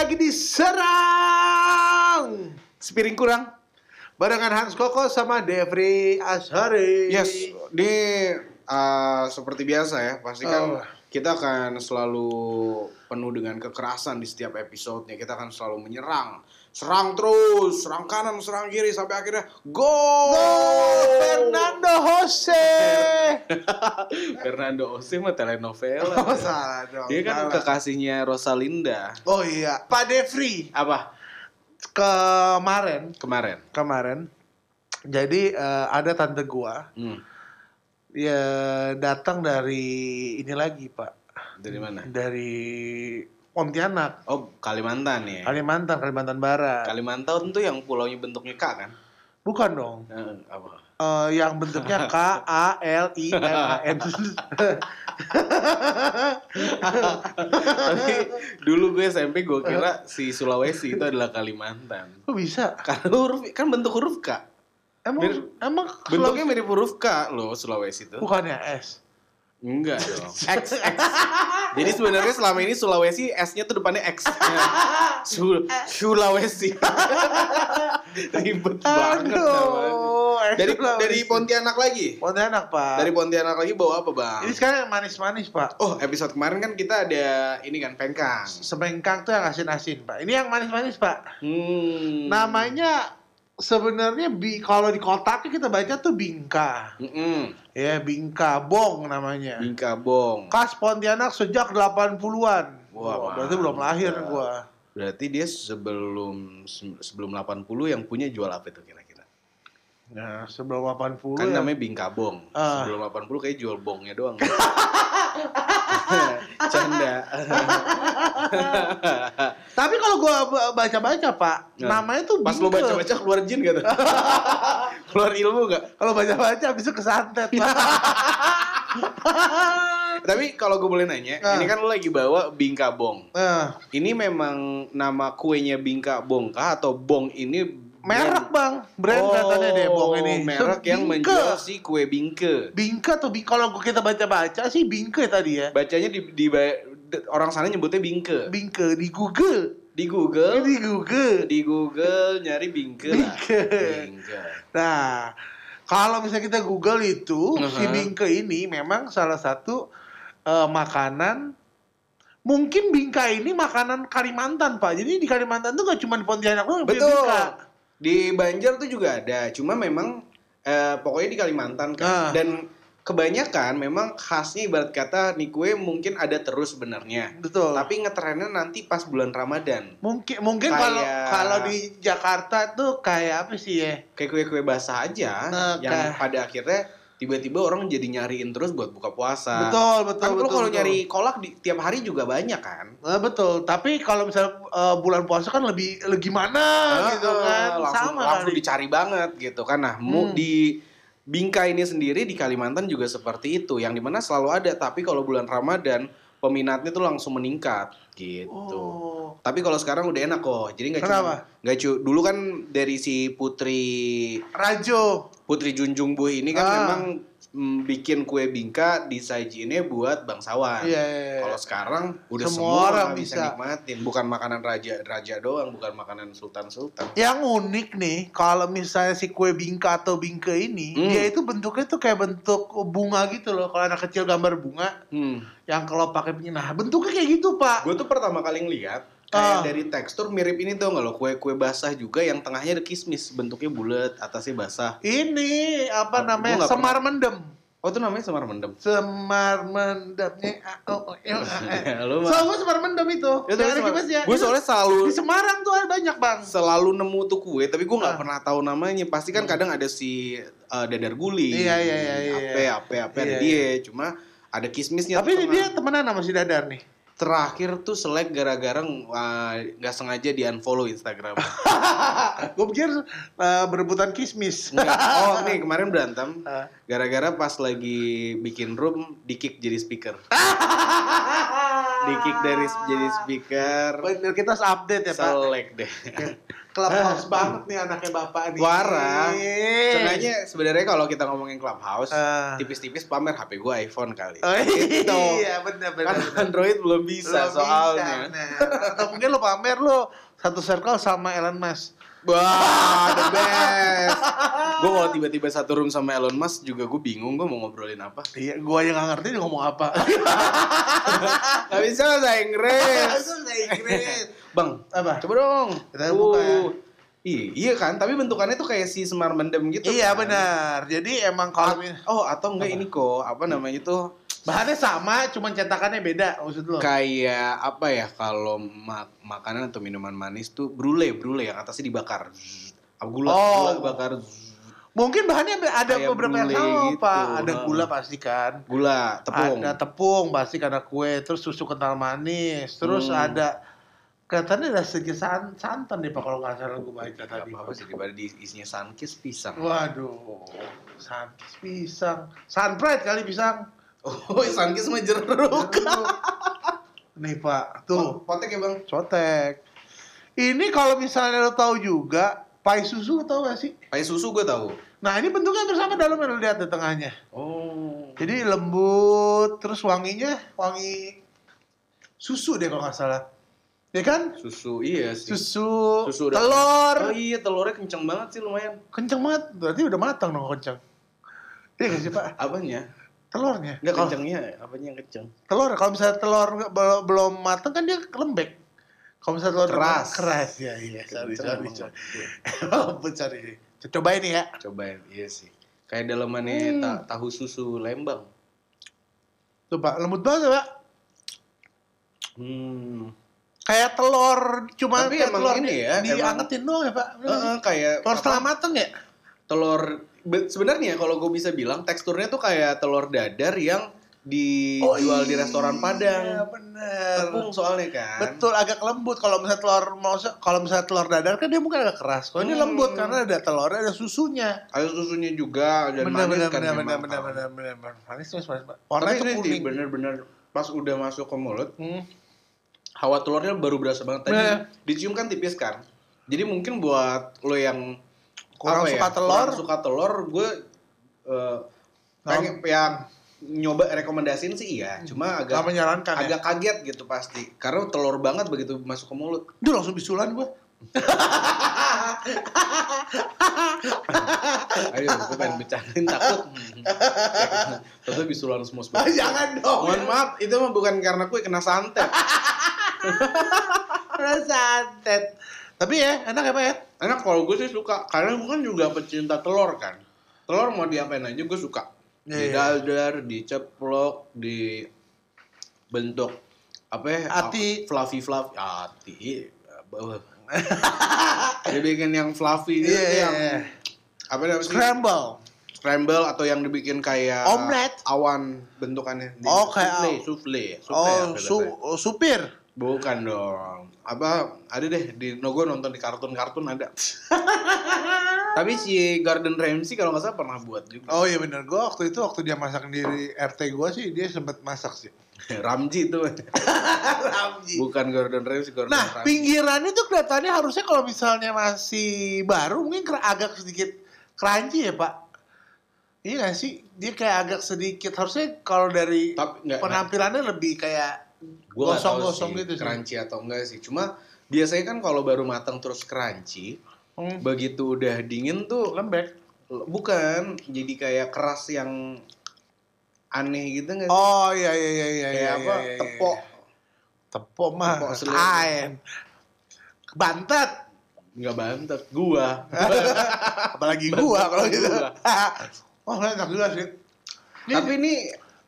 lagi di Serang Sepiring kurang Barengan Hans Koko sama Devri Ashari Yes, ini uh, seperti biasa ya, pasti kan Oh. kita akan selalu penuh dengan kekerasan di setiap episodenya. Kita akan selalu menyerang, serang terus, serang kanan, serang kiri sampai akhirnya gol. Gol Fernando Jose Fernando Ose mah telenovela. Oh salah dong Dia kan salah. kekasihnya Rosalinda. Oh iya Pak Devri Apa? Kemarin Kemarin. Kemarin Jadi eh, ada tante gua Hmm. Ya datang dari ini lagi pak Dari mana? Dari Pontianak Oh, Kalimantan ya. Kalimantan Kalimantan Barat Kalimantan tuh yang pulaunya bentuknya K kan? Bukan dong Eh, apa? Eh, yang bentuknya K A L I M A N. Tapi dulu gue SMP gue kira si Sulawesi itu adalah Kalimantan. Kok bisa? Karena huruf kan bentuk huruf K. Emang Mir- emang Bentuknya mirip huruf K loh Sulawesi itu. bukannya S. Enggak dong. X X. Jadi sebenarnya selama ini Sulawesi S-nya tuh depannya X. Sul Sulawesi. Ribet banget namanya. Dari Sulawesi. dari Pontianak lagi. Pontianak pak. Dari Pontianak lagi bawa apa, Bang? Ini sekarang manis-manis pak. Oh, episode kemarin kan kita ada ini kan pengkang. Semengkang tuh yang asin-asin pak. Ini yang manis-manis pak. Hmm. Namanya sebenarnya bi kalau di kotaknya kita baca tuh bingka. Mm-mm. Ya bingka bong namanya. Bingka Bong. Khas Pontianak sejak 80-an. Wah, Wah, berarti belum lahir mantap. gua. Berarti dia sebelum sebelum 80 yang punya jual apa itu kira-kira? Nah, sebelum 80 Kan ya. namanya Bingka Bong. Ah. Sebelum 80 kayak jual bongnya doang. Canda. Tapi kalau gua ba- baca-baca, Pak, Nah, namanya tuh Pas bingke. baca-baca keluar jin gak tuh? keluar ilmu gak? Kalau baca-baca habis itu kesantet, Pak. Tapi kalau gue boleh nanya, Ah. ini kan lo lagi bawa Bingka Bong. Nah, Ini memang nama kuenya Bingka Bong kah atau Bong ini merek, Bang. Brand oh, katanya deh bong ini. merek yang Bingke. menjual si kue bingke. Bingke atau bing kalau kita baca-baca sih bingke tadi ya. Bacanya di, di de- orang sana nyebutnya bingke. Bingke di Google. Di Google, Di Google. di Google nyari bingke lah. Bingke. Bingke. Nah, kalau misalnya kita Google itu si Uh-huh. bingke ini memang salah satu eh, makanan mungkin bingka ini makanan Kalimantan pak. Jadi di Kalimantan tuh gak cuma di Pontianak doang Betul. bingka. Di Banjar tuh juga ada, cuma memang eh, pokoknya di Kalimantan Ah. kan. Dan kebanyakan memang khasnya ibarat kata nih kue mungkin ada terus sebenarnya. Betul. Tapi ngetrennya nanti pas bulan Ramadan. mungkin mungkin Kayak- kalau kalau di Jakarta tuh kayak apa sih ya? Kayak kue-kue basah aja Nah, yang kayak- pada akhirnya tiba-tiba orang jadi nyariin terus buat buka puasa. Betul betul Kan betul. kalau nyari kolak di, tiap hari juga banyak kan? Eh, betul. Tapi kalau misalnya eh, bulan puasa kan lebih gimana gitu Ah, kan? langsung, Sama langsung kali. dicari banget gitu kan. Nah, Hmm. di Bingka ini sendiri di Kalimantan juga seperti itu, yang di mana selalu ada. Tapi kalau bulan Ramadan peminatnya tuh langsung meningkat gitu. Oh. Tapi kalau sekarang udah enak kok. Jadi nggak cuma nggak cu- dulu kan dari si Putri Rajo. Putri Junjung Bu ini kan Ah. memang mm, bikin kue bingka disajiinnya buat bangsawan. Iya, iya, iya. Kalau sekarang udah Semua semua, orang bisa. bisa. nikmatin, bukan makanan raja raja doang, bukan makanan sultan sultan. Yang unik nih, kalau misalnya si kue bingka atau bingke ini, Hmm. dia itu bentuknya tuh kayak bentuk bunga gitu loh. Kalau anak kecil gambar bunga, Hmm. yang kalau pakai nah bentuknya kayak gitu pak. Gue tuh pertama kali ngeliat kayak Ah. dari tekstur mirip ini tuh nggak lo kue-kue basah juga yang tengahnya ada kismis, bentuknya bulat, atasnya basah. Ini apa Oh, namanya semar mendem. Oh itu namanya semar mendem. Semar mendemnya. ah, oh, oh, mah- Soalnya gue semar mendem itu. Ya, tapi semar- ya. Gue soalnya selalu di Semarang tuh ada banyak bang. selalu nemu tuh kue, tapi gue nggak Ah. pernah tahu namanya. Pasti kan kadang ada si uh, dadar guling, Iya, iya, iya, iya. ape, ape, ape ada Iya, dia. Cuma ada kismisnya. Tapi dia temenan sama si Dadar nih. Terakhir tuh selek gara-gara uh, nggak sengaja di unfollow Instagram. gue pikir eh, berebutan kismis. Enggak. Oh nih kemarin berantem Ah. gara-gara pas lagi bikin room di kick jadi speaker. di kick dari jadi speaker. Bener kita harus update ya Pak. Selek deh. Clubhouse banget nih anaknya Bapak nih. Parah. Sebenarnya sebenarnya kalau kita ngomongin clubhouse, Ah. tipis-tipis pamer HP gue iPhone kali. Oh, Gitu. iya bener bener. Kan bener. Android belum bisa Belum soalnya. bener. Atau mungkin lo pamer lo satu circle sama Elon Musk. Wah, the best. gue kalau tiba-tiba satu room sama Elon Musk juga gue bingung gue mau ngobrolin apa. Iya, gua yang gak ngerti dia ngomong apa. Gak bisa bahasa Inggris. Itu nggak Inggris. Bang, Apa? coba dong. Kita buka ya. Uh. Iya, iya kan, tapi bentukannya tuh kayak si semar mendem gitu. Iya kan. benar. Jadi emang kalau Oh, atau enggak Apa? ini kok, apa namanya tuh bahannya sama, cuman cetakannya beda maksud lo. kayak apa ya kalau ma- makanan atau minuman manis tuh brule, brule yang atasnya dibakar. Apa gula, Oh. gula dibakar. Mungkin bahannya ada Kayak beberapa yang sama, gitu. Pak. Ada gula pasti kan. Gula, tepung. Ada tepung pasti karena kue, terus susu kental manis, terus Hmm. ada kelihatannya ada sedikit san- santan deh Pak kalau nggak salah gue baca tadi. apa-apa sih dibalik di isinya sunkist pisang. Waduh, sankis pisang, sunbright kali pisang. Oh, sunkist mah jeruk. Nih Pak, tuh Potek ya, Bang. cotek. Ini kalau misalnya lo tahu juga, pai susu lo tahu gak sih? Kayak susu gue tahu. Nah ini bentuknya hampir sama dalamnya lo lihat di tengahnya. Oh. Jadi lembut, terus wanginya wangi susu deh kalau nggak salah. Ya kan? susu iya sih. Susu, Susu udah- telur, Oh iya, telurnya kenceng banget sih lumayan. kenceng banget. Berarti udah matang dong kenceng. Iya nggak sih Pak? Apanya? Telurnya. Kalau kencengnya, apanya yang kenceng? telur, kalau misalnya telur nggak- bel- belum matang kan dia lembek. Kalau misalnya telur Keras. keras ya iya. Sorry, Kenceng sorry, emang. sorry. Ampun, sorry. Coba ini ya. Cobain, iya sih. Kayak dalamannya Hmm. ta- tahu susu Lembang. Tuh Pak, lembut banget ya Pak. Hmm. Kayak telur, cuma Tapi kayak emang telur ini di- ya, diangetin doang ya Pak. Nggak sih? Heeh, kayak Telur apa, setengah matang ya? telur sebenarnya kalau gue bisa bilang teksturnya tuh kayak telur dadar yang dijual di restoran Padang. Iya, bener. Tepung soalnya kan. Betul, agak lembut. Kalau misalnya telur mau kalau misalnya telur dadar kan dia mungkin agak keras. Kalau ini Hmm. lembut karena ada telurnya, ada susunya. Ada susunya juga dan Bener manis bener kan bener memang bener bener bener bener bener. Manis manis manis. Ini sih kuning. bener-bener pas udah masuk ke mulut, Hmm. hawa telurnya baru berasa banget tadi. Bener. Dicium kan tipis kan. Jadi mungkin buat lo yang Kurang apa ya, suka telur. kurang suka telur, gue eh, pengen yang nyoba rekomendasiin sih iya, cuma Gak agak menyarankan ya. agak kaget gitu pasti karena telur banget begitu masuk ke mulut. Duh langsung bisulan gua. Ayo, gue pengen bercandain takut. Tentu bisulan semua semua. Jangan dong. Mohon maaf, itu mah bukan karena gue kena santet. Udah santet. Tapi ya enak ya Pak ya. Enak kalau gue sih suka, karena gue kan juga pecinta telur kan. Telur mau diapain aja gue suka. Di Iya. dadar, diceplok, di bentuk apa ya? Ati. Fluffy fluffy. Ati. Dibikin yang fluffy gitu Iya iya. yang iya. apa namanya? Scramble. Scramble atau yang dibikin kayak Omelet. awan bentukannya. Oh, kayak- souffle, souffle, Oh, su supir. Bukan dong. Apa ada deh di no gue nonton di kartun-kartun ada. Tapi si Gordon Ramsay kalau nggak salah pernah buat juga. Oh iya bener, gue waktu itu waktu dia masak di RT gue sih dia sempet masak sih. Ramji itu. Bukan Gordon Ramsay, Gordon Nah Ramsay. pinggiran itu kelihatannya harusnya kalau misalnya masih baru mungkin agak sedikit crunchy ya pak. Iya gak sih? Dia kayak agak sedikit harusnya kalau dari Tapi nggak penampilannya lebih kayak gue nggak tahu gosong-gosong sih, gitu sih. crunchy atau enggak sih. Cuma biasanya kan kalau baru matang terus crunchy, hmm, begitu udah dingin tuh lembek. bukan jadi kayak keras yang aneh gitu nggak sih? Oh iya iya iya iya. kayak iya, apa? iya, iya, Tepok. Tepok mah. Tepok. Bantet. Nggak bantet. Gua. Apalagi gua kalau gitu. Oh enak juga sih. Tapi ini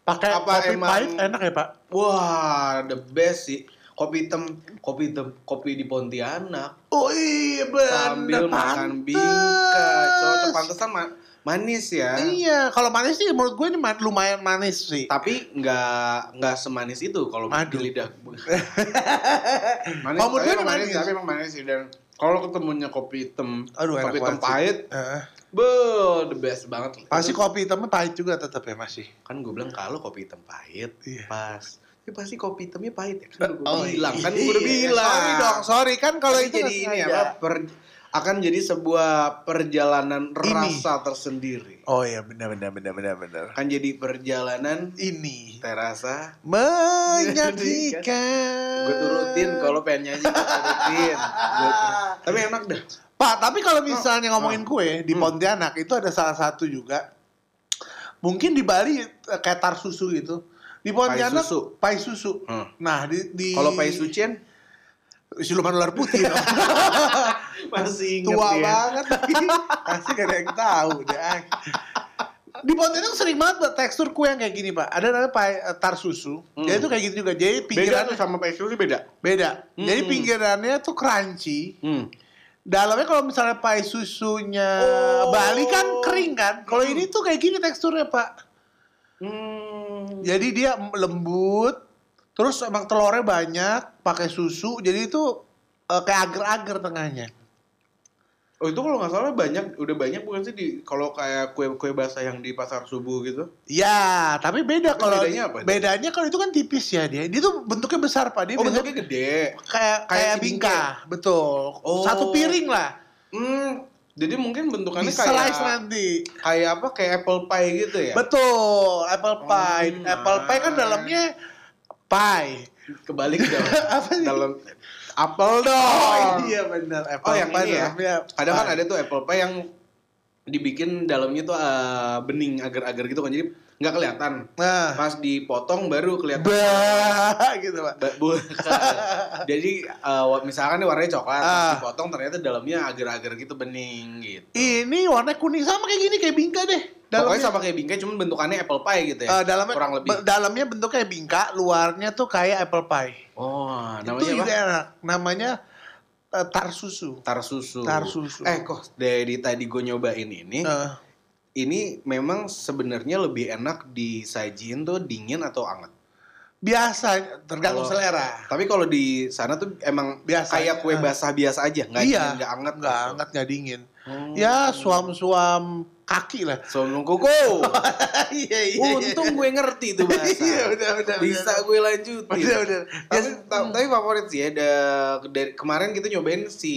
pakai apa kopi emang- pahit enak ya pak? wah the best sih. Kopi hitam, kopi hitam, kopi di Pontianak Oh iya bener. sambil makan pantes. bingka. Cocok pantesan ma- manis ya. Iya, kalau manis sih menurut gue ini ma- lumayan manis sih. Tapi nggak nggak semanis itu kalau di lidah. manis, Kalau menurut gue manis, manis. tapi emang manis sih dan kalau ketemunya kopi hitam, Aduh kopi hitam pahit, Heeh. be the best banget. Pasti kopi hitamnya pahit juga tetap ya masih. kan gue bilang kalau kopi hitam pahit Iya. pas ya pasti kopi hitamnya pahit ya kan gue Oh, bilang kan iya. gue udah bilang Sorry dong, sorry kan kalau itu jadi ini apa per- akan jadi sebuah perjalanan Ini. rasa tersendiri Oh iya benar benar benar benar benar. akan jadi perjalanan Ini terasa menyajikan. gue turutin kalau pengen nyanyi gue turutin tapi enak dah Pak, tapi kalau misalnya Oh. ngomongin kue di Hmm. Pontianak itu ada salah satu juga. Mungkin di Bali eh, kayak tar susu gitu. Di Pontianak susu. pai susu. Hmm. Nah, di, di kalau pai sucian siluman ular putih dong. masih tua ya. banget. Pasti gak ada yang tahu deh. Di Pontianak sering banget Pak, tekstur kue yang kayak gini pak. Ada namanya pai, eh, tar susu. Hmm. Jadi itu kayak gitu juga. Jadi beda pinggirannya tuh sama pai susu beda beda. Jadi Hmm. pinggirannya tuh crunchy. hmm. Dalamnya kalau misalnya pai susunya Oh. Bali kan kering kan. Kalau ini tuh kayak gini teksturnya pak. Hmm. Jadi dia lembut. Terus emang telurnya banyak, pakai susu. Jadi itu eh, kayak agar-agar tengahnya. Oh itu kalau nggak salah banyak, udah banyak bukan sih di kalau kayak kue-kue basah yang di pasar subuh gitu? Ya, tapi beda kalau bedanya apa itu? bedanya kalau itu kan tipis ya dia. Dia tuh bentuknya besar pak. Dia Oh bentuknya gede. kayak kayak kayak si bingka, betul. Oh. Satu piring lah. Hmm. Jadi mungkin bentukannya Di kayak slice nanti. kayak apa? Kayak apple pie gitu ya? Betul, apple pie. Oh, apple pie kan nice. dalamnya pie. Kebalik dong. Apa sih? Dalam apel dong. Oh iya benar. Apple Oh, yang pie ini ya? dalamnya Kadang kan ada tuh apple pie yang dibikin dalamnya tuh eh, bening agar-agar gitu kan. Jadi nggak kelihatan. Nah, Pas dipotong baru kelihatan. bah gitu pak. Ba- bukan. Jadi wa- misalkan nih warnanya coklat, pas Ah. dipotong ternyata dalamnya agar-agar gitu bening gitu. Ini warna kuning sama kayak gini kayak bingka deh. Pokoknya sama kayak bingkai, cuman bentukannya apple pie gitu ya. eh, dalamnya kurang lebih. dalamnya bentuknya bingka, luarnya tuh kayak apple pie. Oh, itu namanya juga apa? enak. Namanya eh, tar susu. Tar susu. Tar susu. Eh kok dari tadi gue nyobain ini, Eh, ini memang sebenarnya lebih enak disajiin tuh dingin atau anget. biasa, tergantung Kalau- selera. Tapi kalau di sana tuh emang Biasa. kayak kue Ah. basah biasa aja, nggak iya, dingin, nggak anget. nggak gitu. anget, nggak dingin. Hmm. Ya suam-suam kaki lah. Soalnya koko. iya iya. Untung gue ngerti tuh bahasa. Iya udah udah. Bisa udah. gue lanjutin. Udah udah. Tapi, Ya, ta- tapi favorit sih ya. da- dari kemarin kita nyobain si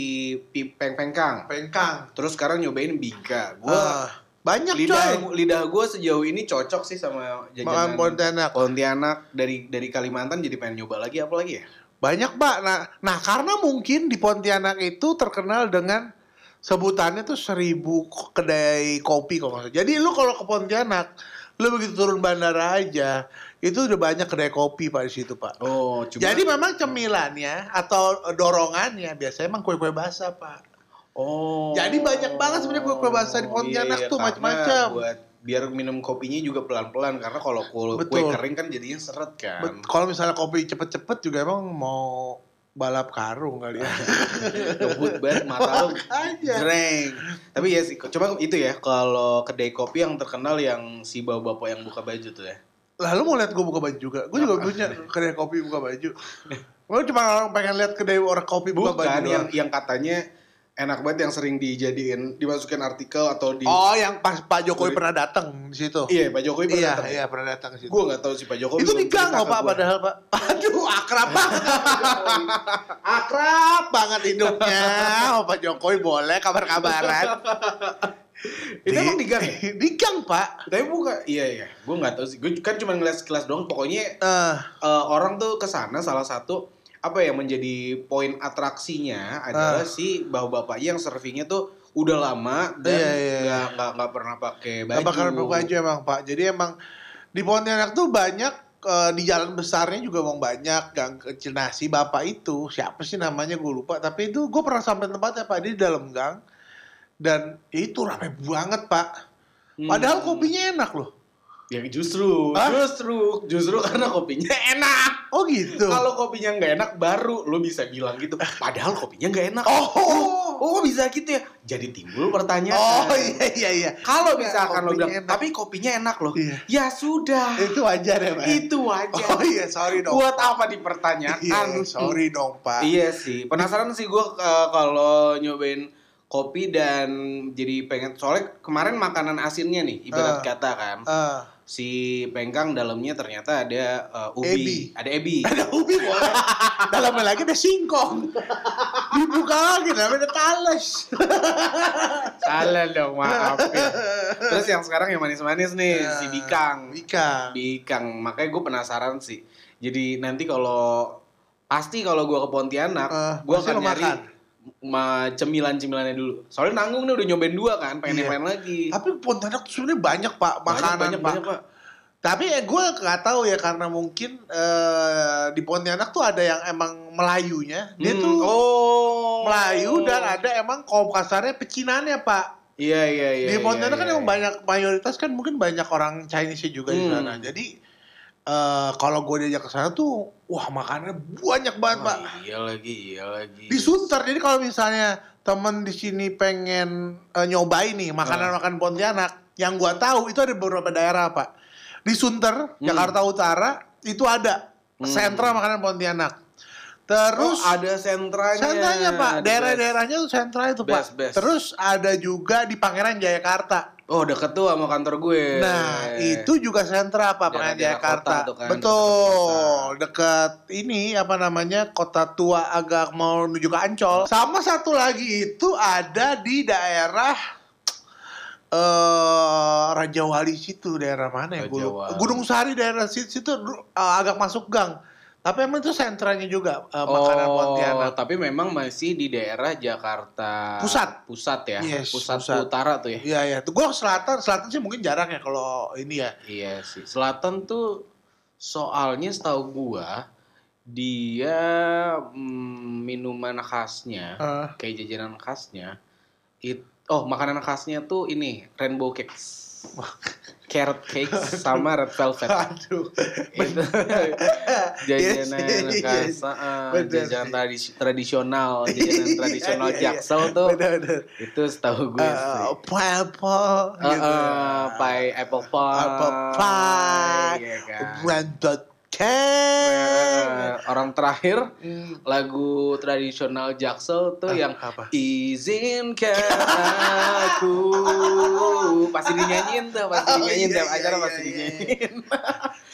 pi- peng-pengkang. pengkang. Terus sekarang nyobain bingka. Gue Ah, banyak lidah coy. lidah gue sejauh ini cocok sih sama Makan jajanan Pontianak. Pontianak dari dari Kalimantan jadi pengen nyoba lagi apa lagi ya? Banyak pak. Nah, nah karena mungkin di Pontianak itu terkenal dengan sebutannya tuh seribu kedai kopi kalau nggak salah. Jadi lu kalau ke Pontianak, lu begitu turun bandara aja, itu udah banyak kedai kopi pak di situ pak. Oh, cuma Jadi memang cemilannya atau dorongannya biasanya emang kue-kue basah pak. Oh. Jadi banyak banget sebenarnya kue-kue basah di Pontianak Iya, tuh, macam-macam. Buat biar minum kopinya juga pelan-pelan karena kalau kue, kue kering kan jadinya seret kan. Kalau misalnya kopi cepet-cepet juga emang mau balap karung kali ya. Ngebut banget mata lu. Jreng. Tapi ya sih, coba itu ya kalau kedai kopi yang terkenal yang si bapak-bapak yang buka baju tuh ya. Lalu mau lihat gue buka baju juga. Gue juga punya kedai kopi buka baju. Gue cuma orang pengen lihat kedai orang kopi buka baju. Bukan yang doang. yang katanya enak banget yang sering dijadiin dimasukin artikel atau di Oh, yang pas Pak Jokowi pernah datang di situ. Iya, Pak Jokowi pernah Iya, datang. iya pernah datang ke situ. Gue nggak tahu si Pak Jokowi. itu di gang Pak gua. padahal Pak. Aduh, akrab banget. akrab banget hidupnya. Oh, Pak Jokowi boleh kabar-kabaran. Itu emang di gang ya? di gang, Pak. Tapi bukan, iya iya. Gue nggak tahu sih. Gue kan cuma ngeliat sekilas doang. Pokoknya Eh, eh, orang tuh ke sana salah satu apa ya menjadi poin atraksinya adalah Ah. si bapak-bapak yang servingnya tuh udah lama dan Iya, iya, nggak iya. nggak nggak pernah pakai baju. Gak bakal pakai baju emang Pak. Jadi emang di Pontianak tuh banyak eh, di jalan besarnya juga emang banyak gang kecil nasi bapak itu siapa sih namanya gue lupa tapi itu gue pernah sampai tempatnya pak di dalam gang dan itu rame banget pak Hmm. padahal kopinya enak loh Ya justru, Hah? justru, justru karena kopinya enak. oh gitu Kalau kopinya nggak enak, baru lo bisa bilang gitu. Padahal kopinya nggak enak. oh oh bisa gitu ya. Jadi timbul pertanyaan. oh iya iya iya Kalau misalkan lo bilang, enak. tapi kopinya enak loh. Iya. Ya sudah. itu wajar ya pak Itu aja. oh iya sorry dong Buat apa dipertanyakan? iya sorry dong pak Iya sih. Penasaran sih gue kalau nyobain kopi dan jadi pengen soalnya kemarin makanan asinnya nih ibarat Ah. kata kan Eh, si pengkang dalamnya ternyata ada uh, ubi Ebi. ada ebi ada ubi boleh. Dalamnya lagi ada singkong. Dibuka lagi namanya ada talas. salah dong maaf ya. terus yang sekarang yang manis-manis nih Ah. si bikang Ikan. bikang makanya gue penasaran sih jadi nanti kalau pasti kalau gue ke Pontianak Eh, gue akan nyari makan. Ma cemilan-cemilannya dulu soalnya nanggung nih udah nyobain dua kan pengen Iya. yang lain lagi Tapi Pontianak tuh sebenarnya banyak pak Banyak, makanan banyak, pak. banyak, pak Tapi ya gue nggak tahu ya karena mungkin eh, di Pontianak tuh ada yang emang Melayunya. Dia Hmm, tuh oh Melayu dan ada emang kaum kasarnya pecinannya pak. iya iya iya di Pontianak iya, kan iya. emang banyak mayoritas kan mungkin banyak orang Chinese juga di Hmm. sana. Jadi eh, kalau gue diajak ke sana tuh wah makanannya banyak banget Wah, pak. iya lagi iya lagi Di Sunter. Jadi kalau misalnya temen di sini pengen eh, nyobain nih Ah. makanan-makanan Pontianak, yang gua tahu itu ada beberapa daerah pak. Di Sunter, Hmm. Jakarta Utara itu ada Hmm. sentra makanan Pontianak. Terus Terus ada sentranya sentranya pak, daerah-daerahnya tuh sentra itu Best, pak. best. Terus ada juga di Pangeran Jayakarta. oh deket tuh sama kantor gue Nah, itu juga sentra apa Pangeran Jayakarta. kota tuh kan, Betul, dekat ini apa namanya? Kota tua agak mau menuju ke Ancol. Sama satu lagi itu ada di daerah eh Raja Wali situ, daerah mana ya? Gunung Sari daerah situ, situ eh, agak masuk gang. Tapi emang itu sentranya juga eh, makanan oh, Pontianak. tapi memang masih di daerah Jakarta Pusat. Pusat ya. Yes, pusat, pusat. utara tuh ya. Iya ya, tuh gue selatan, selatan sih mungkin jarang ya kalau ini ya. Iya sih. Selatan tuh soalnya setahu gua dia mm, minuman khasnya Eh, kayak jajanan khasnya it oh makanan khasnya tuh ini rainbow cakes carrot cakes sama red velvet aduh. itu jajanan sih, iya khas sih. ah, Bener jajanan tradisional jajanan Iya, tradisional iya, iya. jaksel tuh Bener-bener. itu setahu gue sih Uh, pineapple Uh, gitu. uh, pie apple pie Apple pie. iya kan. Branded Eh, cake. orang terakhir Hmm. lagu tradisional Jaksel tuh Ah, yang apa? izinkan aku pasti dinyanyiin tuh pasti Oh, dinyanyiin iya, tiap iya, acara iya, pasti iya, dinyanyiin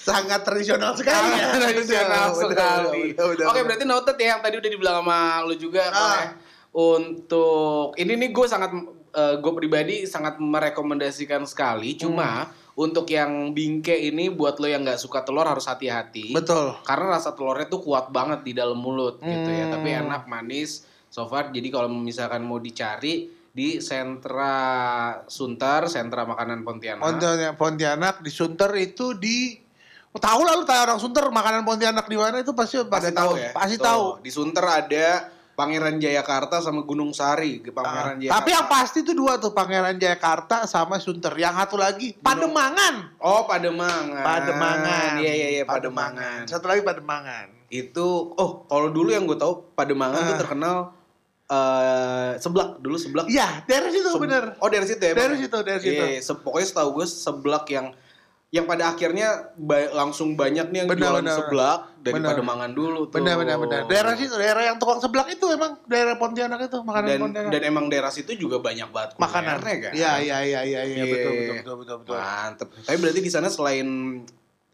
Sangat tradisional sekali ya. Tradisional sekali bener, bener, oke berarti noted ya yang tadi udah dibilang sama lu juga Ah. Ya. untuk ini nih gue sangat gue pribadi sangat merekomendasikan sekali cuma Hmm. Untuk yang bingke ini buat lo yang nggak suka telur harus hati-hati Betul. karena rasa telurnya tuh kuat banget di dalam mulut gitu ya Hmm. tapi enak manis so far jadi kalau misalkan mau dicari di sentra Sunter sentra makanan Pontianak Pontianak, Pontianak di Sunter itu di Oh, tahu lah lu tanya orang Sunter makanan Pontianak di mana itu pasti pada tahu. ya Pasti Tuh, tahu. di Sunter ada Pangeran Jayakarta sama Gunung Sari Pangeran Ah, Jayakarta tapi yang pasti itu dua tuh Pangeran Jayakarta sama Sunter. Yang satu lagi Pademangan. oh Pademangan Pademangan. iya iya iya Pademangan Satu lagi Pademangan. itu oh kalau dulu yang gue tahu Pademangan tuh Ah. terkenal eh seblak dulu seblak Iya, dari situ Se- bener. Oh dari situ ya? Dari Bang? situ, dari situ. Iya, se- pokoknya setahu gue seblak yang yang pada akhirnya ba- langsung banyak nih yang Benar, jualan benar. seblak dari Benar. Pademangan dulu tuh. Benar, benar, benar. Daerah situ, daerah yang tukang seblak itu emang daerah Pontianak itu makanan Dan Pontianak. dan emang daerah situ juga banyak banget makanan. kulinernya, kan. Iya, iya, iya, iya, iya, Iya. betul, betul, betul, betul, betul. Mantep. Tapi berarti di sana selain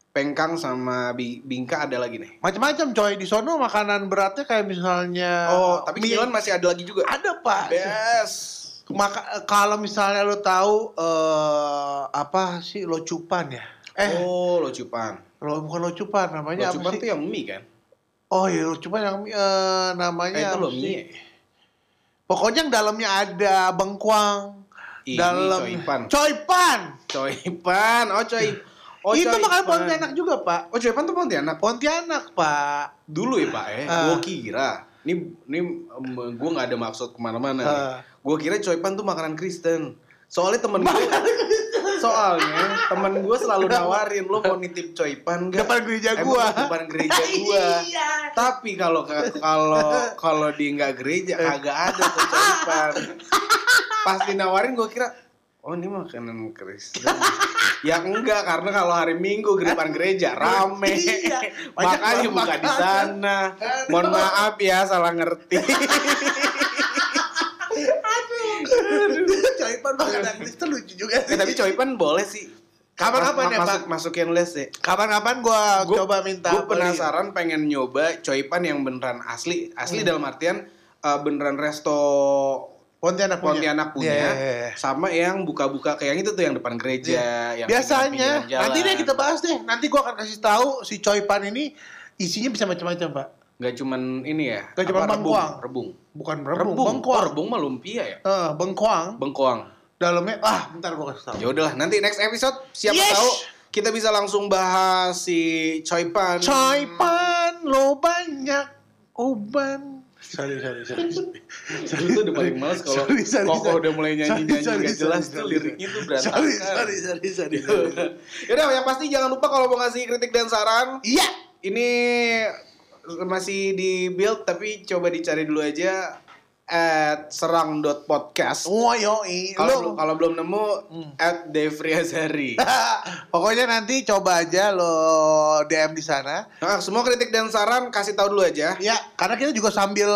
pengkang sama bi- bingka ada lagi nih. Macam-macam coy di sono makanan beratnya kayak misalnya Oh, tapi mie- masih ada lagi juga. ada pak. Best. Maka kalau misalnya lo tahu eh apa sih locupan ya? Eh, Oh, locupan. lo bukan locupan namanya Locupan apa tuh sih? yang mie kan? Oh iya locupan yang eh, namanya Eh, itu apa lo mie. Pokoknya yang dalamnya ada bengkuang. Ini dalam coipan. Coipan. Coipan. Oh, coy. Oh, itu coipan. Pontianak juga pak. Oh, coipan tuh Pontianak. Pontianak pak. Dulu ya, Pak eh. Ah. Gua kira ini ini em, gua nggak ada maksud ke mana-mana. nih. Ah. Gua kira coipan tuh makanan Kristen. Soalnya temen gue, soalnya temen gue selalu nawarin lo mau nitip coipan gak? Depan gereja gua. depan gereja gua. Iya. Tapi kalau kalau kalau di nggak gereja kagak ada tuh coipan. Pas dinawarin gue kira oh ini makanan Kristen. ya enggak karena kalau hari Minggu depan gereja rame. Iya. Makanya buka di makanan. sana. Mohon maaf ya salah ngerti. bahasa Inggris tuh lucu juga sih. Eh, tapi coipan boleh sih. Kapan-kapan ya, masuk, Pak? Masukin les ya. Kapan-kapan gue Gua- coba minta beli. penasaran pengen nyoba coipan yang beneran asli. Asli Hmm. dalam artian eh, beneran resto Pontianak punya. Pontianak punya. Iya, iya, iya. Sama yang buka-buka kayak yang itu tuh yang depan gereja. Yang Biasanya, nanti deh kita bahas deh. Nanti gue akan kasih tahu si Coipan ini isinya bisa macam-macam, Pak. Nggak cuman ini ya. Nggak cuman apa, bengkoang. Rebung. Bukan Rebung. rebung, Oh, bengkoang. rebung mah lumpia ya. Eh, bengkoang. Bengkoang. Dalamnya, ah, bentar gue kasih tahu. Ya udahlah, nanti next episode siapa Yes! tahu kita bisa langsung bahas si coipan. Coipan lo banyak uban. Sorry, sorry, sorry. Lu tuh udah paling males kalau Sorry, sorry, Koko sorry. udah mulai nyanyi-nyanyi Sorry, gak sorry, jelas sorry, tuh sorry, liriknya tuh berantakan. Sorry, sorry, sorry, sorry, sorry. Yaudah, yang pasti jangan lupa kalau mau ngasih kritik dan saran, Iya. ini masih di build tapi coba dicari dulu aja at serang.podcast. Wah, yoi. Kalau Lo- kalau belum nemu Hmm. at Devri Azari. Pokoknya nanti coba aja lo DM di sana. Nah, semua kritik dan saran kasih tahu dulu aja. Ya, karena kita juga sambil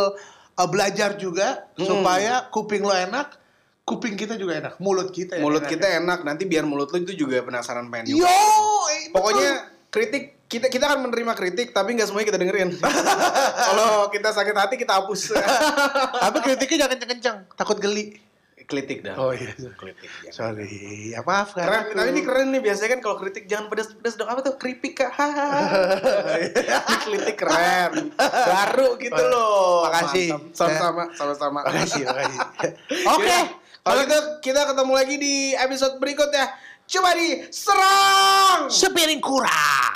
uh, belajar juga Hmm. supaya kuping lo enak, kuping kita juga enak, mulut kita ya. Mulut enak. kita enak, nanti biar mulut lu itu juga penasaran pengen Yo, eh, betul. Kritik kita kita akan menerima kritik tapi nggak semuanya kita dengerin. Kalau kita sakit hati kita hapus. Tapi kritiknya jangan kenceng-kenceng, takut geli. kritik dah. Oh iya. Kritik. ya. Sorry, ya maaf kan. Keren, tapi ini keren nih biasanya kan kalau kritik jangan pedas-pedas dong apa tuh keripik kak. Ini kritik keren. Baru gitu loh. Makasih. Sama-sama, sama-sama. Makasih, makasih. Oke. Oke. Kalau gitu kita ketemu lagi di episode berikutnya. Coba di serang. Sepiring kurang.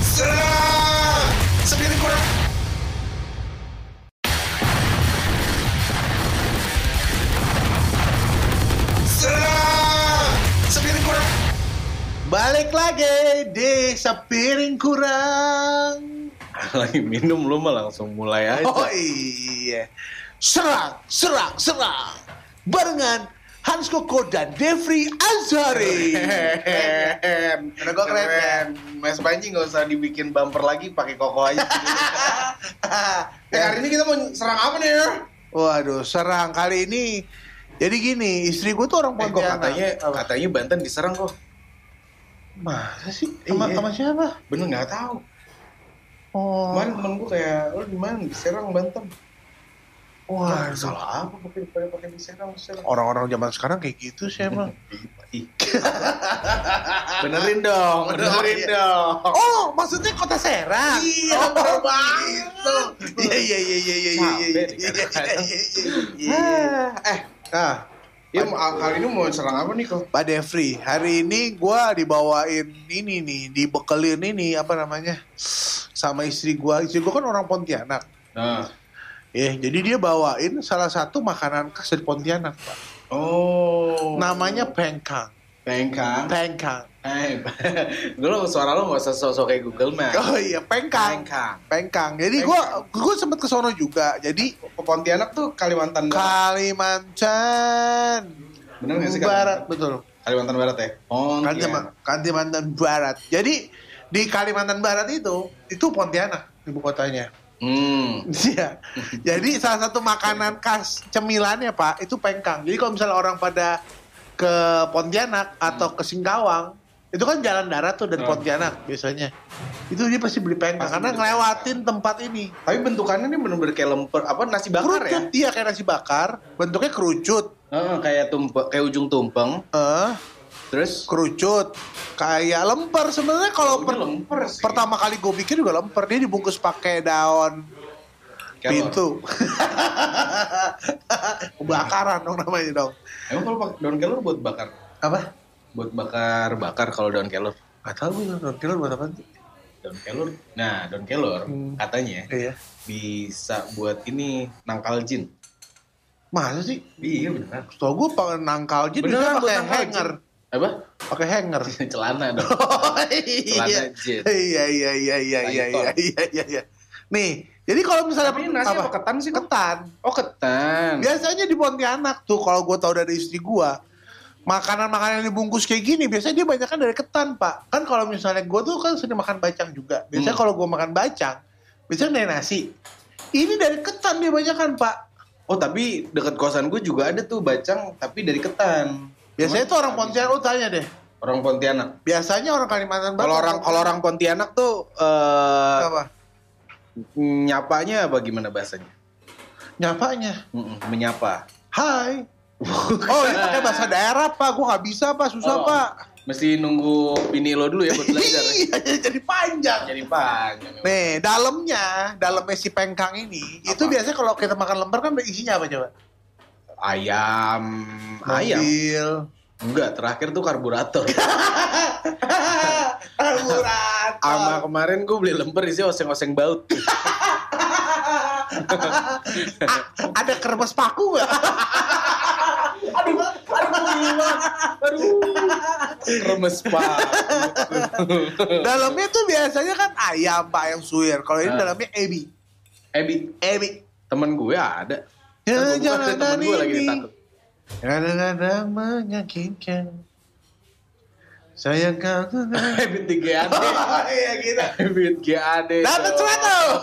Serang. Sepiring kurang. Serang. Sepiring kurang. Balik lagi di sepiring kurang. Lagi minum lu mah langsung mulai aja. Oh iya. Serang, serang, serang. Barengan Hans Koko dan Devri Azari. Keren. Udah gua keren, ya? Mas Panji nggak usah dibikin bumper lagi pakai koko aja. eh, hari ini kita mau serang apa nih ya? Waduh, serang kali ini. Jadi gini, istri gue tuh orang Eh, Pontianak. katanya Apa? katanya Banten diserang kok. Masa sih? Sama, Iya. sama siapa? Bener nggak tahu. Oh. Kemarin temen gue kayak, lo di mana diserang Banten? Wah, salah apa pakai pakai pakai diserang. orang-orang zaman sekarang kayak gitu sih emang. Benerin dong, benerin Iya. dong. Oh, maksudnya kota Serang? Iya, oh, bener gitu. Iya, iya, iya, iya, iya, iya, iya, iya, iya, iya, iya. Ah, eh, Ah, ya kali ini mau serang apa nih kok? Pak Devri, hari ini gua dibawain ini nih, dibekelin ini apa namanya? Sama istri gua. Istri gua kan orang Pontianak. Nah, Ya, jadi dia bawain salah satu makanan khas dari Pontianak, Pak. oh, Namanya pengkang. pengkang. Pengkang. Eh, dulu suara lo nggak usah sosok kayak Google Map. Oh iya, pengkang. Pengkang. Pengkang. Jadi gua gua sempet ke sono juga. Jadi Pontianak tuh Kalimantan Barat. Kalimantan Bener nggak sih Barat, betul. Kalimantan Barat ya? Oh, Kalimantan, Kalimantan Barat. Jadi di Kalimantan Barat itu itu Pontianak ibu kotanya. Hmm. Iya. Jadi salah satu makanan khas cemilannya Pak itu pengkang. Jadi kalau misalnya orang pada ke Pontianak atau ke Singkawang itu kan jalan darat tuh dari Hmm. Pontianak biasanya. Itu dia pasti beli pengkang Pasti karena beli ngelewatin tempat ini. Tapi bentukannya ini bener-bener kayak lemper, apa nasi bakar ya? kerucut, iya kayak nasi bakar, bentuknya kerucut. Heeh, kayak tumpeng, kayak ujung tumpeng. Eh, Terus kerucut kayak lemper sebenarnya kalau per- lemper sih. pertama kali gue bikin juga lemper dia dibungkus pakai daun Kelor. pintu kebakaran dong namanya dong Emang kalau pakai daun kelor buat bakar? apa Buat bakar-bakar kalau daun kelor. nggak tahu gue daun kelor buat apa sih Daun kelor. Nah, daun kelor Hmm. katanya iya bisa buat ini nangkal jin. masa sih Iya beneran. Setahu gue nangkal aja Beneran buat nangkal hanger Apa? pakai hanger Celana dong. oh Celana iya jin. iya iya iya iya iya iya iya iya iya nih jadi kalau misalnya Tapi nasi apa ketan sih? ketan Oh ketan. Biasanya di Pontianak tuh kalau gue tahu dari istri gue makanan-makanan yang dibungkus kayak gini biasanya dia banyak kan dari ketan pak kan kalau misalnya gue tuh kan sering makan bacang juga biasanya Hmm. kalau gue makan bacang biasanya dari nasi Ini dari ketan dia banyak kan pak. Oh tapi dekat kosan gue juga ada tuh bacang tapi dari ketan. Biasanya tuh orang Pontianak lu tanya deh. Orang Pontianak. Biasanya orang Kalimantan Barat. Kalau orang kalau orang Pontianak tuh eh apa? nyapanya apa gimana bahasanya? Nyapanya. Mm-mm, menyapa. Hai. Oh ini pakai bahasa daerah pak. Gua nggak bisa pak. Susah Oh. pak. Mesti nunggu bini lo dulu ya buat belajar. ya? Iya jadi panjang. Jadi panjang. Nih, dalamnya, dalamnya si pengkang ini, itu biasanya kalau kita makan lemper kan isinya apa coba? Ayam, ayam. Mobil. Enggak, terakhir tuh karburator. Karburator. Sama kemarin gue beli lemper isinya oseng-oseng baut. Ah, ada kermes paku nggak? aduh, aduh, Aduh, kremes pak. Dalamnya tuh biasanya kan ayam, pak, ayam suwir. Kalau ini Ah. dalamnya ebi. Ebi, Ebi. temen gue ada. Jangan gua ada temen gue lagi ditakut. Menyakitkan. Sayang kau tuh. Ebit 3AD. Oh, iya gitu. Ebit GAD. Dapat seratus.